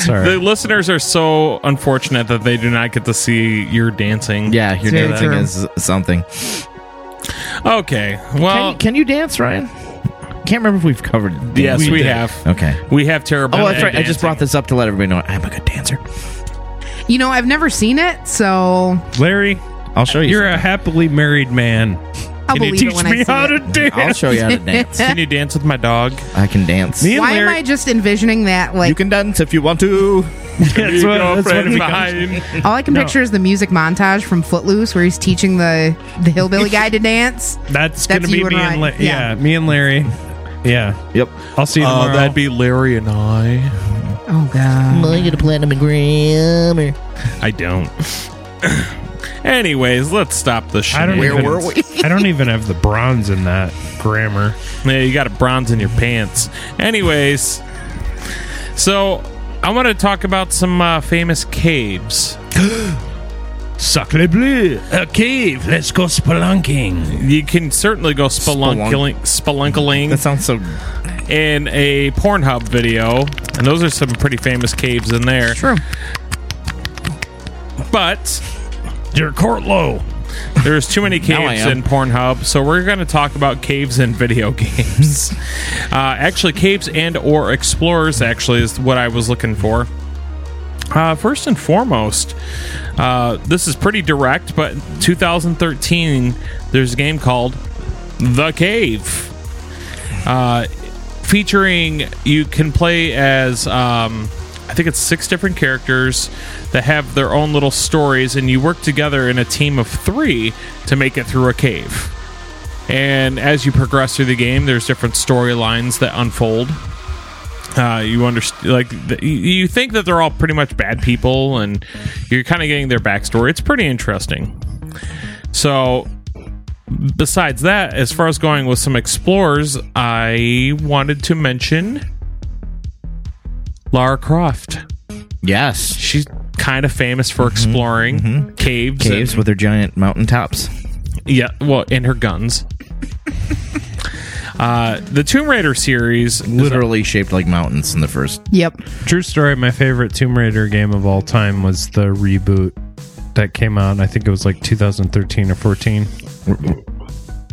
Sorry. The listeners are so unfortunate that they do not get to see your dancing. yeah, your Very dancing true. is something. Okay. Can, Well, you, can you dance, Ryan? Can't remember if we've covered it. yes, we, we did. have. Okay. We have terrible. Oh, that's right. I just brought this up to let everybody know I'm a good dancer. You know, I've never seen it, so Larry, I'll show you. you're a happily married man. I'll Can you believe teach when I me see how it. to dance? I'll show you how to [laughs] dance. Can you dance with my dog? I can dance. Me and Why am Larry- I just envisioning that? Like, you can dance if you want to. That's what, that's what it Girlfriend becomes. mine. [laughs] all I can No. picture is the music montage from Footloose, where he's teaching the the hillbilly guy to dance. That's, That's gonna be you and me and Ryan. La- Yeah. yeah. me and Larry. Yeah, Yep. I'll see you Uh, tomorrow. that'd be Larry and I. Oh God! I'm gonna get a platinum grammar. I don't. [laughs] Anyways, let's stop the shit. I don't Where even, were we? I don't even have the bronze in that. grammar. Yeah, you got a bronze in your pants. Anyways, so I want to talk about some uh, famous caves. [gasps] Sacre bleu, a cave. Let's go spelunking. You can certainly go spelunking, spelunking That sounds so. in a Pornhub video, and those are some pretty famous caves in there. True. But Your court low. there's too many [laughs] caves in Pornhub, so we're going to talk about caves in video [laughs] games. uh, actually, caves and or explorers actually is what I was looking for. Uh, first and foremost, uh, this is pretty direct, but 2013, there's a game called The Cave. Uh, featuring, you can play as, um, I think it's six different characters that have their own little stories, and you work together in a team of three to make it through a cave. And as you progress through the game, there's different storylines that unfold. Uh, you understand like th- you- you think that they're all pretty much bad people and you're kind of getting their backstory. It's pretty interesting. So besides that as far as going with some explorers i wanted to mention lara croft Yes. she's kind of famous for exploring caves Caves and- with their giant mountain tops. yeah well and her guns uh, the Tomb Raider series is Literally shaped like mountains in the first. Yep. True story. My favorite Tomb Raider game of all time was the reboot that came out. I think it was like 2013 or 14.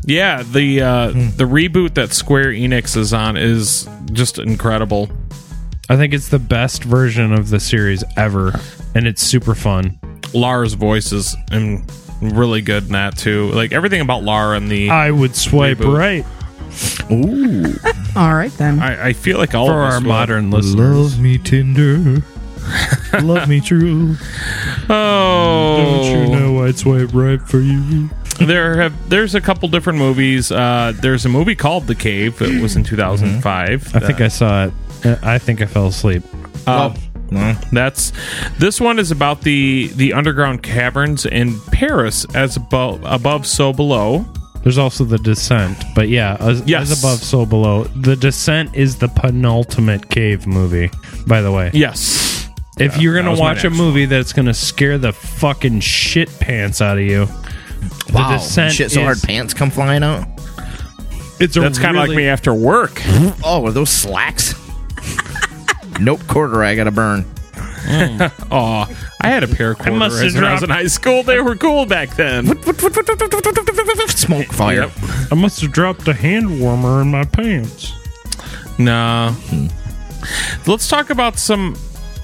Yeah, the uh, the reboot that Square Enix is on is just incredible. I think it's the best version of the series ever, and it's super fun. Lara's voice is um, really good in that too. Like everything about Lara and the I would swipe Reboot. right Ooh. All right then. I, I feel like all for of us our will. modern listeners. Love me tender. [laughs] Love me true. Oh, Don't you know I'd swipe right for you? there have there's a couple different movies. Uh, there's a movie called The Cave. It was in 2005. I think I saw it. I think I fell asleep. Uh, That's this one is about the the underground caverns in Paris, as above above so below. There's also the descent, but yeah, as, Yes. as above, so below. The descent is the penultimate cave movie. By the way, Yes, if you're gonna watch a next movie that's gonna scare the fucking shit pants out of you, Wow. Descent Shit so is- hard pants come flying out. it's a that's kind of like me after work. Oh, are those slacks? Nope, quarter I gotta burn. [laughs] Oh, I had a pair of I must corduroys have when I was in high school. They were cool back then. Smoke fire. Yep. I must have dropped a hand warmer in my pants. Nah. Let's talk about some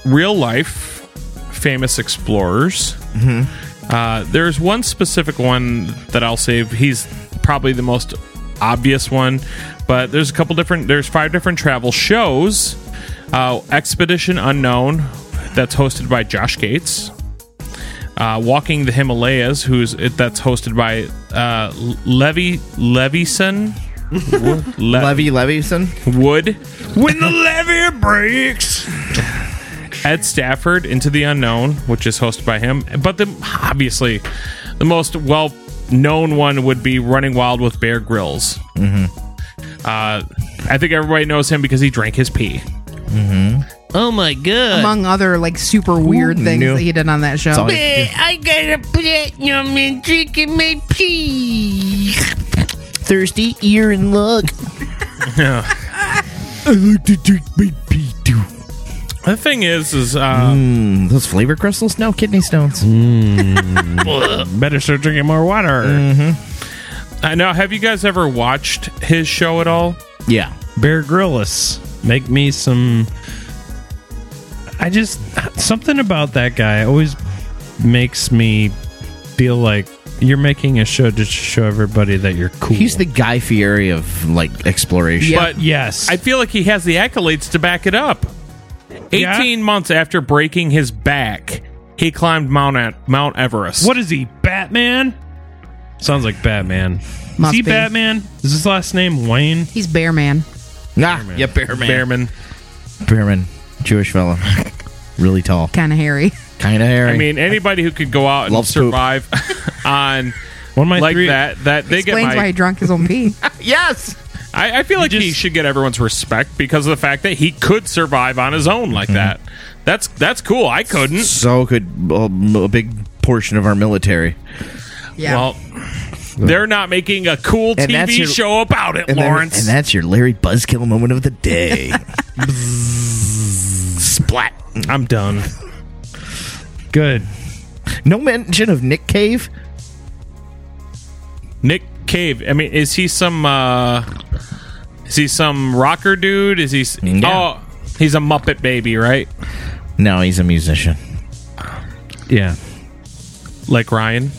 real life famous explorers. Uh, there's one specific one that I'll save. He's probably the most obvious one, but there's a couple different. There's five different travel shows. Uh, Expedition Unknown, that's hosted by Josh Gates. Uh, Walking the Himalayas, who's that's hosted by uh, Levy Levison. [laughs] Le- Levy Levison. Wood. When the levee breaks. Ed Stafford into the unknown, which is hosted by him. But the obviously the most well known one would be Running Wild with Bear Grylls. Mm-hmm. Uh, I think everybody knows him because he drank his pee. Oh my god! Among other like super weird things no. that he did on that show. It's I got a platinum and drinking my pee. Thirsty ear and look. [laughs] I like to drink my pee too. The thing is, is uh, Mm, those flavor crystals? No kidney stones. [laughs] Better start drinking more water. I know. Have you guys ever watched his show at all? Yeah. Bear Grylls. Make me some. I just something about that guy always makes me feel like you're making a show to show everybody that you're cool. He's the Guy Fieri of like exploration. But yes. I feel like he has the accolades to back it up. 18 months after breaking his back, he climbed Mount Mount Everest. what is he? Batman? Sounds like Batman. Must is he be. Batman? Is his last name Wayne? He's Bear Man. Nah, yeah, Bearman. Bearman. Bearman. Jewish fella. really tall. Kind of hairy. Kind of hairy. I mean, anybody who could go out and Loves poop. survive [laughs] on One of my like three. that, that they get Explains my why he drunk his own pee. [laughs] yes. I, I feel like he should get everyone's respect because of the fact that he could survive on his own like that. That's that's cool. I couldn't. So could um, a big portion of our military. Yeah. Well, they're not making a cool And that's TV your- show about it, And, then- Lawrence. and that's your Larry Buzzkill moment of the day. [laughs] Splat. I'm done. Good. No mention of Nick Cave. Nick Cave. I mean, is he some? uh Is he some rocker dude? Is he? s- Yeah. Oh, he's a Muppet baby, right? No, he's a musician. Yeah. Like Ryan.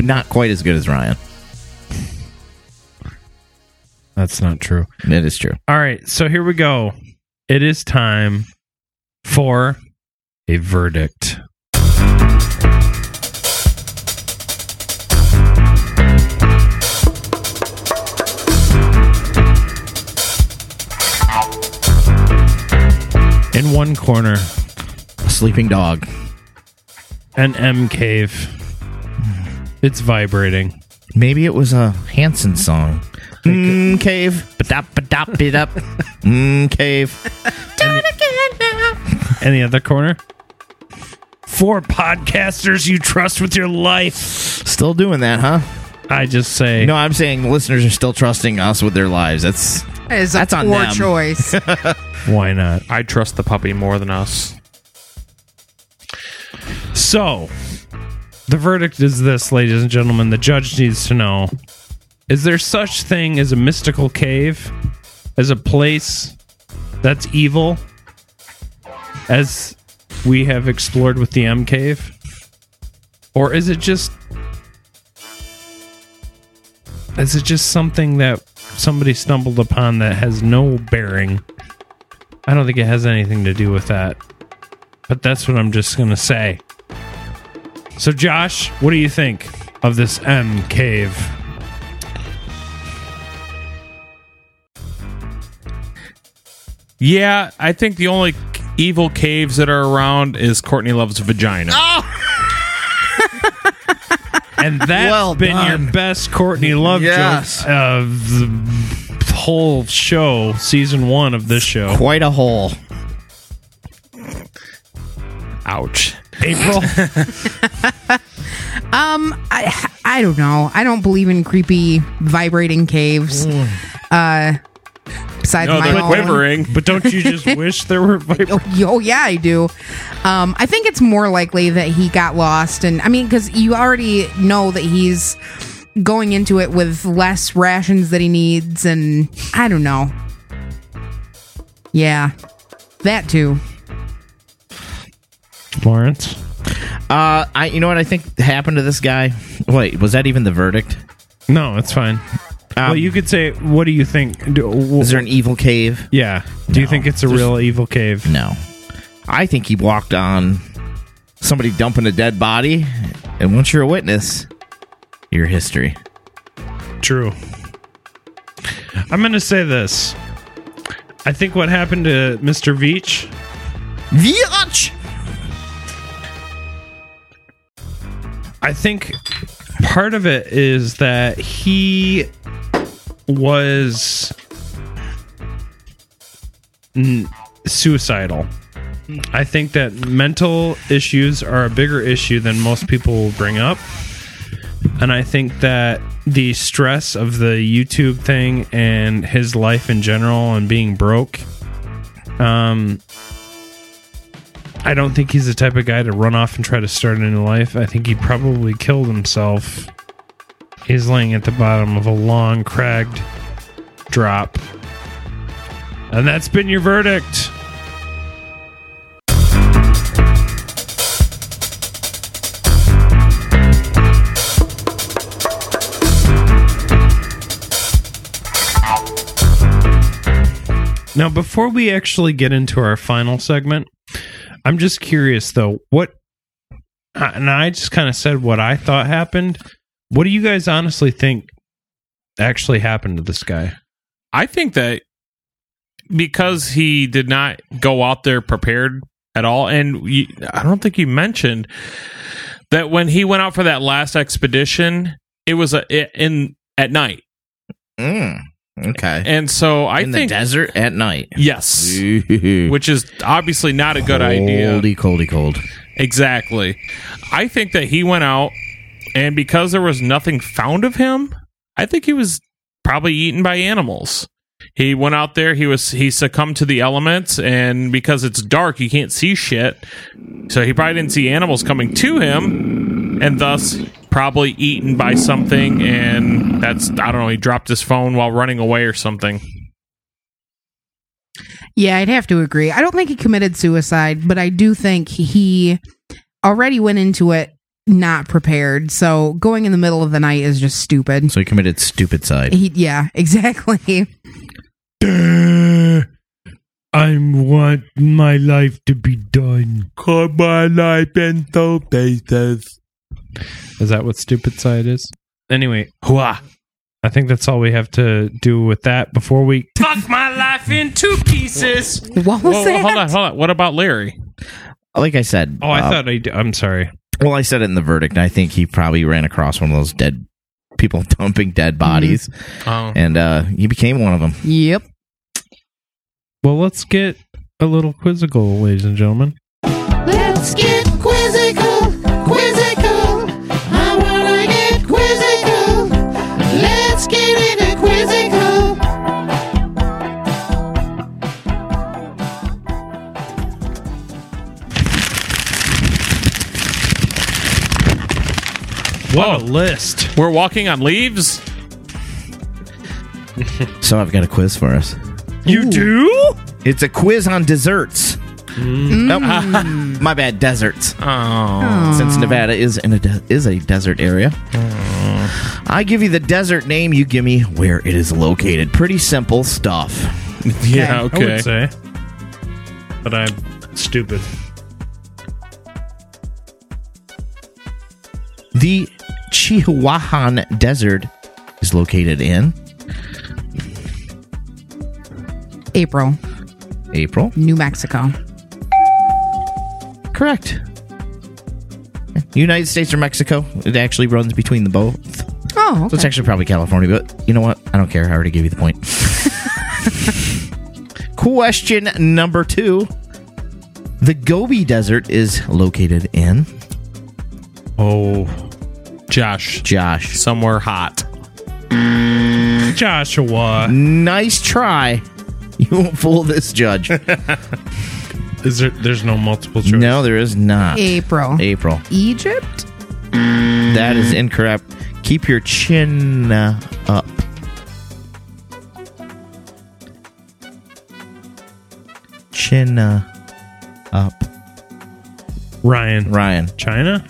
Not quite as good as Ryan. That's not true. It is true. All right, so here we go. It is time for a verdict. In one corner, A sleeping dog. an M cave. It's vibrating. Maybe it was a Hanson song. Mmm, cave. Ba-dop, ba-dop, bit-up. [laughs] Mmm, cave. Do it again now. Any other corner? Four podcasters you trust with your life. Still doing that, huh? I just say No, I'm saying listeners are still trusting us with their lives. That's That is a that's on poor them. choice. [laughs] why not? I trust the puppy more than us. So, the verdict is this, ladies and gentlemen. The judge needs to know Is there such thing as a mystical cave? As a place that's evil? As we have explored with the M cave? Or is it just. Is it just something that somebody stumbled upon that has no bearing? I don't think it has anything to do with that. But that's what I'm just going to say. So, Josh, what do you think of this M cave? Yeah, I think the only evil caves that are around is Courtney Love's vagina. Oh! [laughs] And that's Well been done. your best Courtney Love Yes. joke of the whole show, season one of this show. quite a hole. Ouch. April, [laughs] Um, I I don't know. I don't believe in creepy vibrating caves. Uh, besides No, my they're own. quivering. but don't you just [laughs] wish there were vibra- Oh, oh, yeah, I do. Um, I think it's more likely that he got lost, and I mean, because you already know that he's going into it with less rations that he needs, and I don't know. Yeah, that too. Lawrence? Uh, I you know what I think happened to this guy? Wait, was that even the verdict? No, it's fine. well, you could say, what do you think? Do, w- Is there an evil cave? yeah. Do you No. think it's a real evil cave? No. I think he walked on somebody dumping a dead body, and once you're a witness, you're history. True. I'm going to say this. I think what happened to Mr. Veach Viach! I think part of it is that he was n- suicidal. I think that mental issues are a bigger issue than most people will bring up. And I think that the stress of the YouTube thing and his life in general and being broke, um, I don't think he's the type of guy to run off and try to start a new life. I think he probably killed himself. He's laying at the bottom of a long, cragged drop. And that's been your verdict. Now, before we actually get into our final segment, I'm just curious though, what and I just kind of said what I thought happened. What do you guys honestly think actually happened to this guy? I think that because he did not go out there prepared at all, and you, I don't think you mentioned that when he went out for that last expedition, it was a, in at night. Mm, okay. And so I In think the desert at night. yes, Which is obviously not a good idea. Coldy, coldy, cold. Exactly. I think that he went out, and because there was nothing found of him, I think he was probably eaten by animals. He went out there. He was he succumbed to the elements, and because it's dark, you can't see shit. So he probably didn't see animals coming to him, and thus probably eaten by something. And that's I don't know. He dropped his phone while running away or something. Yeah, I'd have to agree. I don't think he committed suicide, but I do think he already went into it not prepared. So going in the middle of the night is just stupid. So he committed stupid side. He, yeah, [laughs] exactly. I want my life to be done. Cut my life into pieces. Is that what stupid side is? Anyway, hua. I think that's all we have to do with that before we Fuck my life in two pieces. What was Whoa, that? hold on, hold on. What about Larry? Like I said. Oh, I uh, thought I d- I'm sorry. Well, I said it in the verdict. I think he probably ran across one of those dead people [laughs] dumping dead bodies, Oh. and uh, he became one of them. Yep. Well, let's get a little quizzical, ladies and gentlemen. Let's get quizzical, quizzical. What a list! We're walking on leaves. So I've got a quiz for us. You do? It's a quiz on desserts. Mm. Nope. [laughs] My bad, deserts. Oh. Since Nevada is in a de- is a desert area, I give you the desert name. You give me where it is located. Pretty simple stuff. Yeah. I Okay. would say, but I'm stupid. The Chihuahuan Desert is located in April, April. New Mexico. Correct. United States or Mexico? It actually runs between the both. Oh, So it's actually probably California, but you know what? I don't care. I already gave you the point. [laughs] Question number two. The Gobi Desert is located in Oh, Josh. Josh. Somewhere hot. Joshua, Nice try. [laughs] You won't fool this judge. [laughs] is there? There's no multiple choice. no, there is not. April. April. Egypt? That is incorrect. Keep your chin uh, up. Chin uh, up. Ryan, Ryan. China.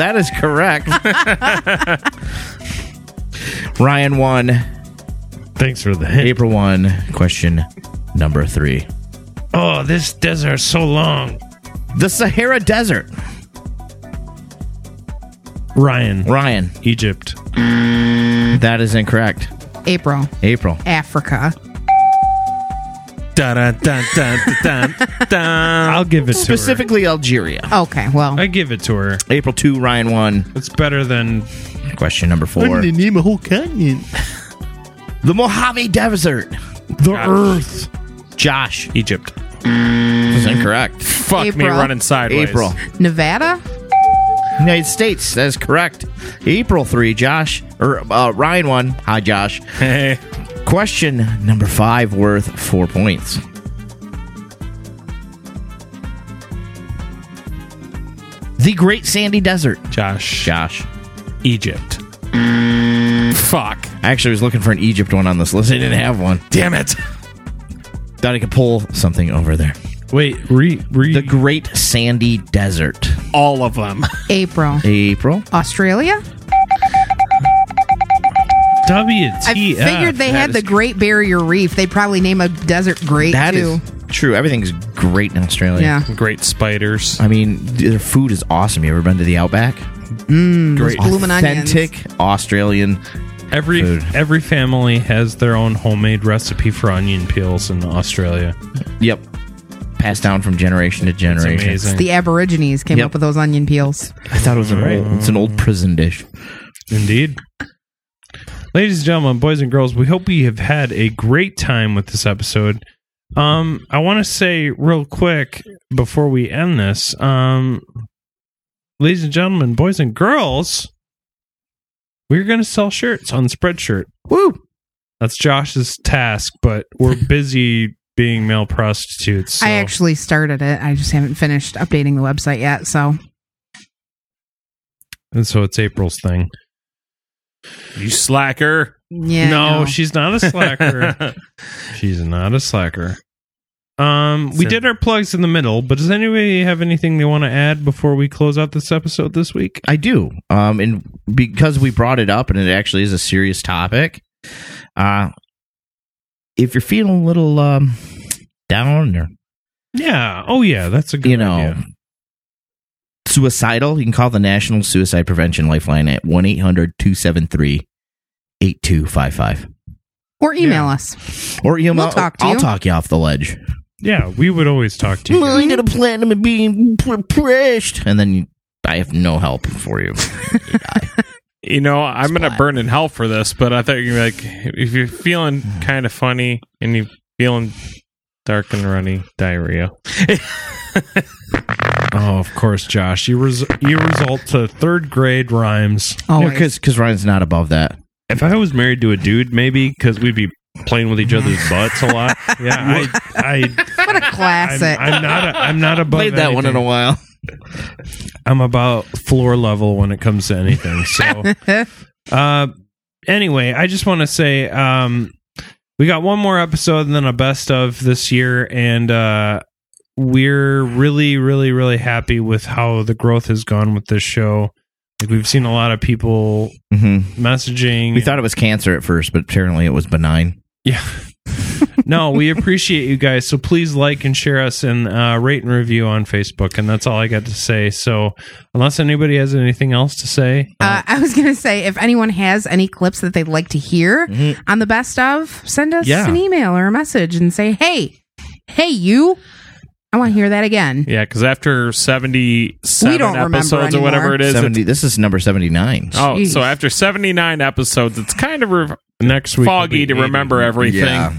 That is correct. [laughs] Ryan won. Thanks for the hint. April 1. Question number three. Oh, this desert's so long. The Sahara Desert. Ryan, Ryan. Egypt. That is incorrect. April. April. Africa. Dun, dun, dun, dun, dun, dun. I'll give it to Specifically Algeria. Okay, well, her. I give it to her. April 2. Ryan 1. It's better than Question number 4. name a whole continent. [laughs] The Mojave Desert. The Earth. Josh. Egypt. Is incorrect. Fuck me April. running sideways. April. Nevada? United States. That is correct. April 3. Josh. Or uh, Ryan 1. Hi, Josh. Hey. Question number 5 worth 4 points. The Great Sandy Desert. Josh. Josh. Egypt. Fuck. I actually was looking for an Egypt one on this list. I didn't have one. Damn it. Thought I could pull something over there. Wait, re re. The Great Sandy Desert. All of them. April. April. Australia? WTF? I figured they that had the Great Barrier Reef. They'd probably name a desert great That is too. true. Everything's great in Australia. yeah. Great spiders. I mean, their food is awesome. You ever been to the Outback? Mm, those bloomin' onions. Authentic Australian. Every Food. every family has their own homemade recipe for onion peels in Australia. Yep. Passed down from generation to It's generation. amazing. The Aborigines came Yep. up with those onion peels. I thought it was an old, it's an old prison dish. Indeed. Ladies and gentlemen, boys and girls, we hope we have had a great time with this episode. Um, I want to say real quick before we end this, um, ladies and gentlemen, boys and girls, we're going to sell shirts on Spreadshirt. Woo! That's Josh's task, but we're [laughs] busy being male prostitutes. so- I actually started it. I just haven't finished updating the website yet. So and so it's April's thing. You slacker. yeah, no, no. she's not a slacker. [laughs] she's not a slacker. Um, we So- did our plugs in the middle, but does anybody have anything they want to add before we close out this episode this week? I do. Um, and because we brought it up and it actually is a serious topic, uh, if you're feeling a little um, down or Yeah. Oh, yeah. That's a good you know idea. Suicidal, you can call the National Suicide Prevention Lifeline at 1 800 273 8255. or email Yeah. us. Or email, We'll talk to I'll you. talk you off the ledge. Yeah, we would always talk to you. I got a platinum and being depressed. And then you, I have no help for you. You. [laughs] You know, I'm gonna burn in hell for this, but I thought you'd be like, if you're feeling hmm. kind of funny and you're feeling dark and runny, diarrhea. [laughs] Oh, of course, Josh. You res- you result to third grade rhymes. Oh, Because Ryan's not above that. If I was married to a dude, maybe because we'd be playing with each other's butts a lot. [laughs] Yeah, I, I, what a I'm, classic. I'm not, a, I'm not above. Played that one in a while. I'm about floor level when it comes to anything. So, [laughs] uh, anyway, I just want to say, um, we got one more episode and then a best of this year, and uh, we're really, really, really happy with how the growth has gone with this show. Like we've seen a lot of people hmm messaging. We thought it was cancer at first, but apparently it was benign. Yeah. [laughs] no, we appreciate you guys. So please like and share us and uh, rate and review on Facebook. And that's all I got to say. So unless anybody has anything else to say, Uh, I was gonna say, if anyone has any clips that they'd like to hear Mhm. on the best of, send us Yeah. an email or a message and say, "Hey, hey, you, I want to hear that again." Yeah, because after 77 We don't remember episodes or whatever anymore. it is, it's- 70, this is number 79. oh, Jeez. so after 79 episodes, it's kind of re- next week will foggy be to 80 remember everything. Yeah.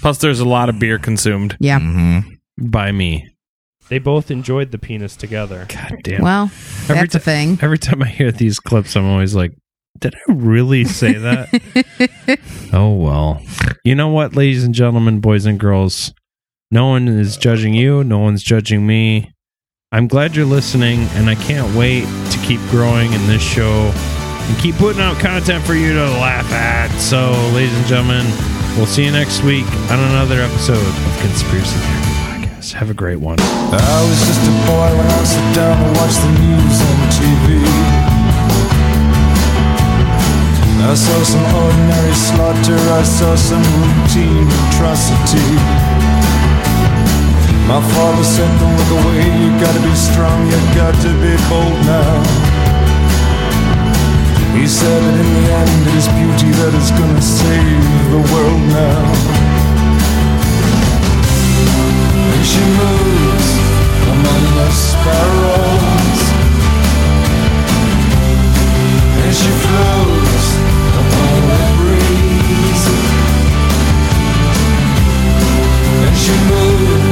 Plus, there's a lot of beer consumed. Yeah. hmm by me. They both enjoyed the penis together. God damn. Well, Every that's a ti- thing. Every time I hear these clips, I'm always like, did I really say that? [laughs] oh, well. You know what, ladies and gentlemen, boys and girls? No one is judging you. No one's judging me. I'm glad you're listening, and I can't wait to keep growing in this show and keep putting out content for you to laugh at. So, ladies and gentlemen, we'll see you next week on another episode of Conspiracy Theory Podcast. Have a great one. I was just a boy when I down watch the news on TV. I saw some ordinary slaughter, I saw some routine atrocity. My father said, Don't look away, you gotta be strong, you got to be bold now. He said that in the end, it is beauty that is gonna save the world now. And she moves among the sparrows. And she flows upon the breeze. And she moves